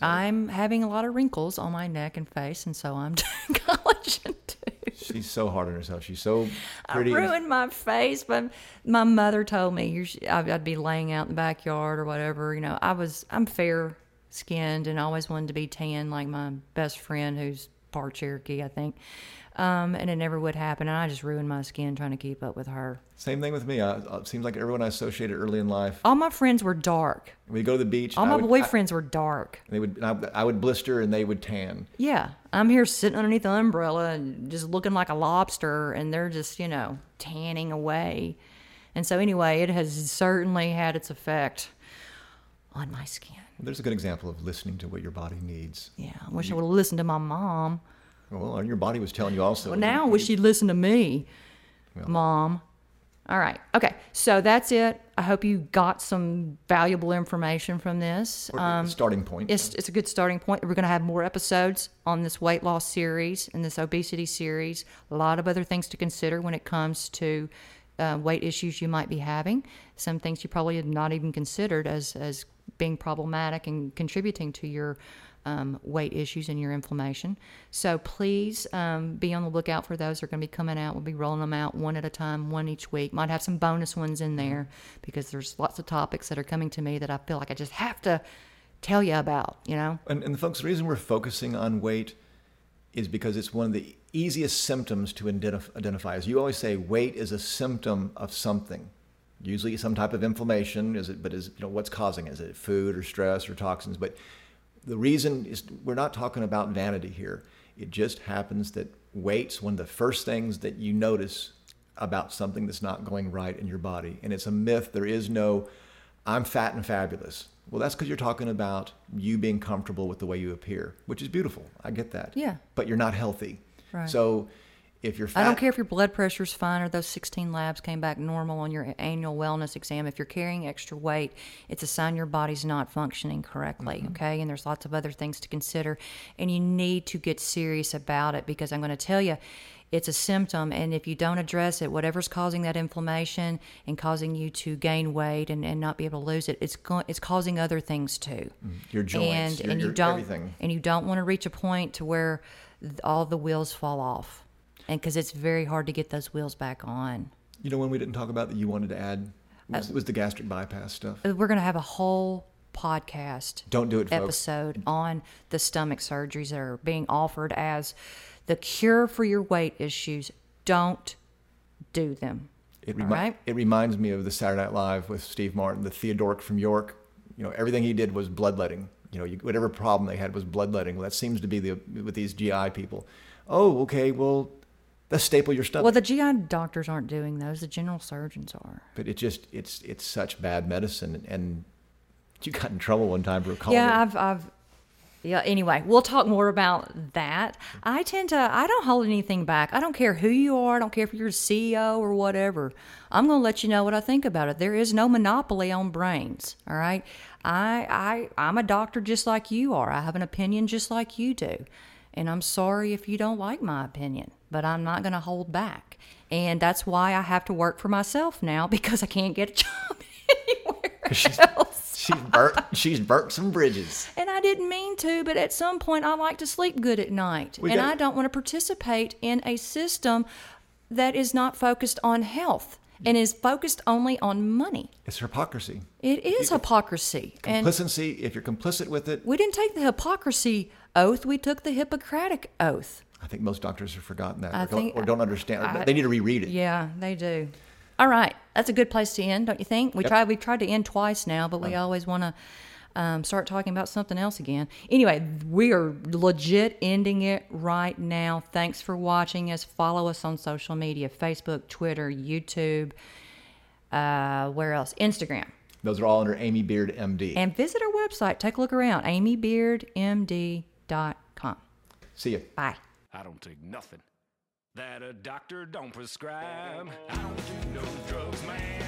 I'm having a lot of wrinkles on my neck and face, and so I'm [laughs] doing collagen too. She's so hard on herself. She's so I pretty. and- ruined my face, but my mother told me should, I'd be laying out in the backyard or whatever. You know, I was I'm fair skinned and always wanted to be tan like my best friend who's part Cherokee, I think. Um, and it never would happen, and I just ruined my skin trying to keep up with her. Same thing with me. I, it seems like everyone I associated early in life. All my friends were dark. We'd go to the beach. All my would- I- boyfriends were dark. they would. I, I would blister and they would tan. Yeah, I'm here sitting underneath the umbrella and just looking like a lobster, and they're just, you know, tanning away. And so, anyway, it has certainly had its effect on my skin. There's a good example of listening to what your body needs. Yeah, I wish I would have listened to my mom. Well, your body was telling you also. Well, now I wish she'd listen to me, mom. All right. Okay. So that's it. I hope you got some valuable information from this. Um, starting point. it's, it's a good starting point. We're going to have more episodes on this weight loss series and this obesity series. A lot of other things to consider when it comes to uh, weight issues you might be having. Some things you probably have not even considered as, as being problematic and contributing to your um, weight issues and your inflammation. So please um, be on the lookout for those. They're going to be coming out. We'll be rolling them out one at a time, one each week. Might have some bonus ones in there because there's lots of topics that are coming to me that I feel like I just have to tell you about, you know? And, and folks, the reason we're focusing on weight is because it's one of the easiest symptoms to identif- identify. As you always say, weight is a symptom of something. Usually, some type of inflammation. Is it? But is you know what's causing? it? Is it food or stress or toxins? But the reason is we're not talking about vanity here. It just happens that weight's one of the first things that you notice about something that's not going right in your body. And it's a myth. There is no, I'm fat and fabulous. Well, that's because you're talking about you being comfortable with the way you appear, which is beautiful. I get that. Yeah. But you're not healthy. Right. So if you're fat, I don't care if your blood pressure's fine or those 16 labs came back normal on your annual wellness exam. If you're carrying extra weight, it's a sign your body's not functioning correctly, mm-hmm. okay? And there's lots of other things to consider. And you need to get serious about it because I'm going to tell you, it's a symptom. And if you don't address it, whatever's causing that inflammation and causing you to gain weight and, and not be able to lose it, it's, it's causing other things too mm, your joints, and your, and you your don't everything. and you don't want to reach a point to where th- all the wheels fall off and because it's very hard to get those wheels back on You know, when we didn't talk about that, you wanted to add was, Uh, was the gastric bypass stuff. we're going to have a whole podcast Don't do it, folks. episode on the stomach surgeries that are being offered as the cure for your weight issues don't do them It, remi- right? it reminds me of the Saturday Night Live with Steve Martin, the Theodoric from York. You know, everything he did was bloodletting. You know, you, whatever problem they had was bloodletting. Well, that seems to be the with these GI people. Oh, okay, well, let's staple your stomach. well the gi doctors aren't doing those the general surgeons are but it just it's it's such bad medicine, and you got in trouble one time for calling Yeah, it. I've, I've, yeah. Anyway, we'll talk more about that. I tend to, I don't hold anything back. I don't care who you are. I don't care if you're a CEO or whatever. I'm going to let you know what I think about it. There is no monopoly on brains. All right. I, I, I'm a doctor just like you are. I have an opinion just like you do. And I'm sorry if you don't like my opinion, but I'm not going to hold back. And that's why I have to work for myself now [laughs] because I can't get a job anywhere She's, else. she's burnt she's burnt some bridges. And I didn't mean to, but at some point I like to sleep good at night. We and I don't want to participate in a system that is not focused on health and is focused only on money. It's hypocrisy. It is hypocrisy. And Complicity. If you're complicit with it, we didn't take the hypocrisy oath, we took the Hippocratic oath. I think most doctors have forgotten that I or, don't, think- or don't understand. I- they need to reread it. Yeah, they do. All right, that's a good place to end, don't you think? We Yep. tried. We've tried to end twice now, but we um, always want to um, start talking about something else again. Anyway, we are legit ending it right now. Thanks for watching us. Follow us on social media: Facebook, Twitter, YouTube. Uh, where else? Instagram. Those are all under Amy Beard, MD. And visit our website. Take a look around. AmyBeardMD.com. See you. Bye. I don't take nothing that a doctor don't prescribe. I don't do no drugs, man.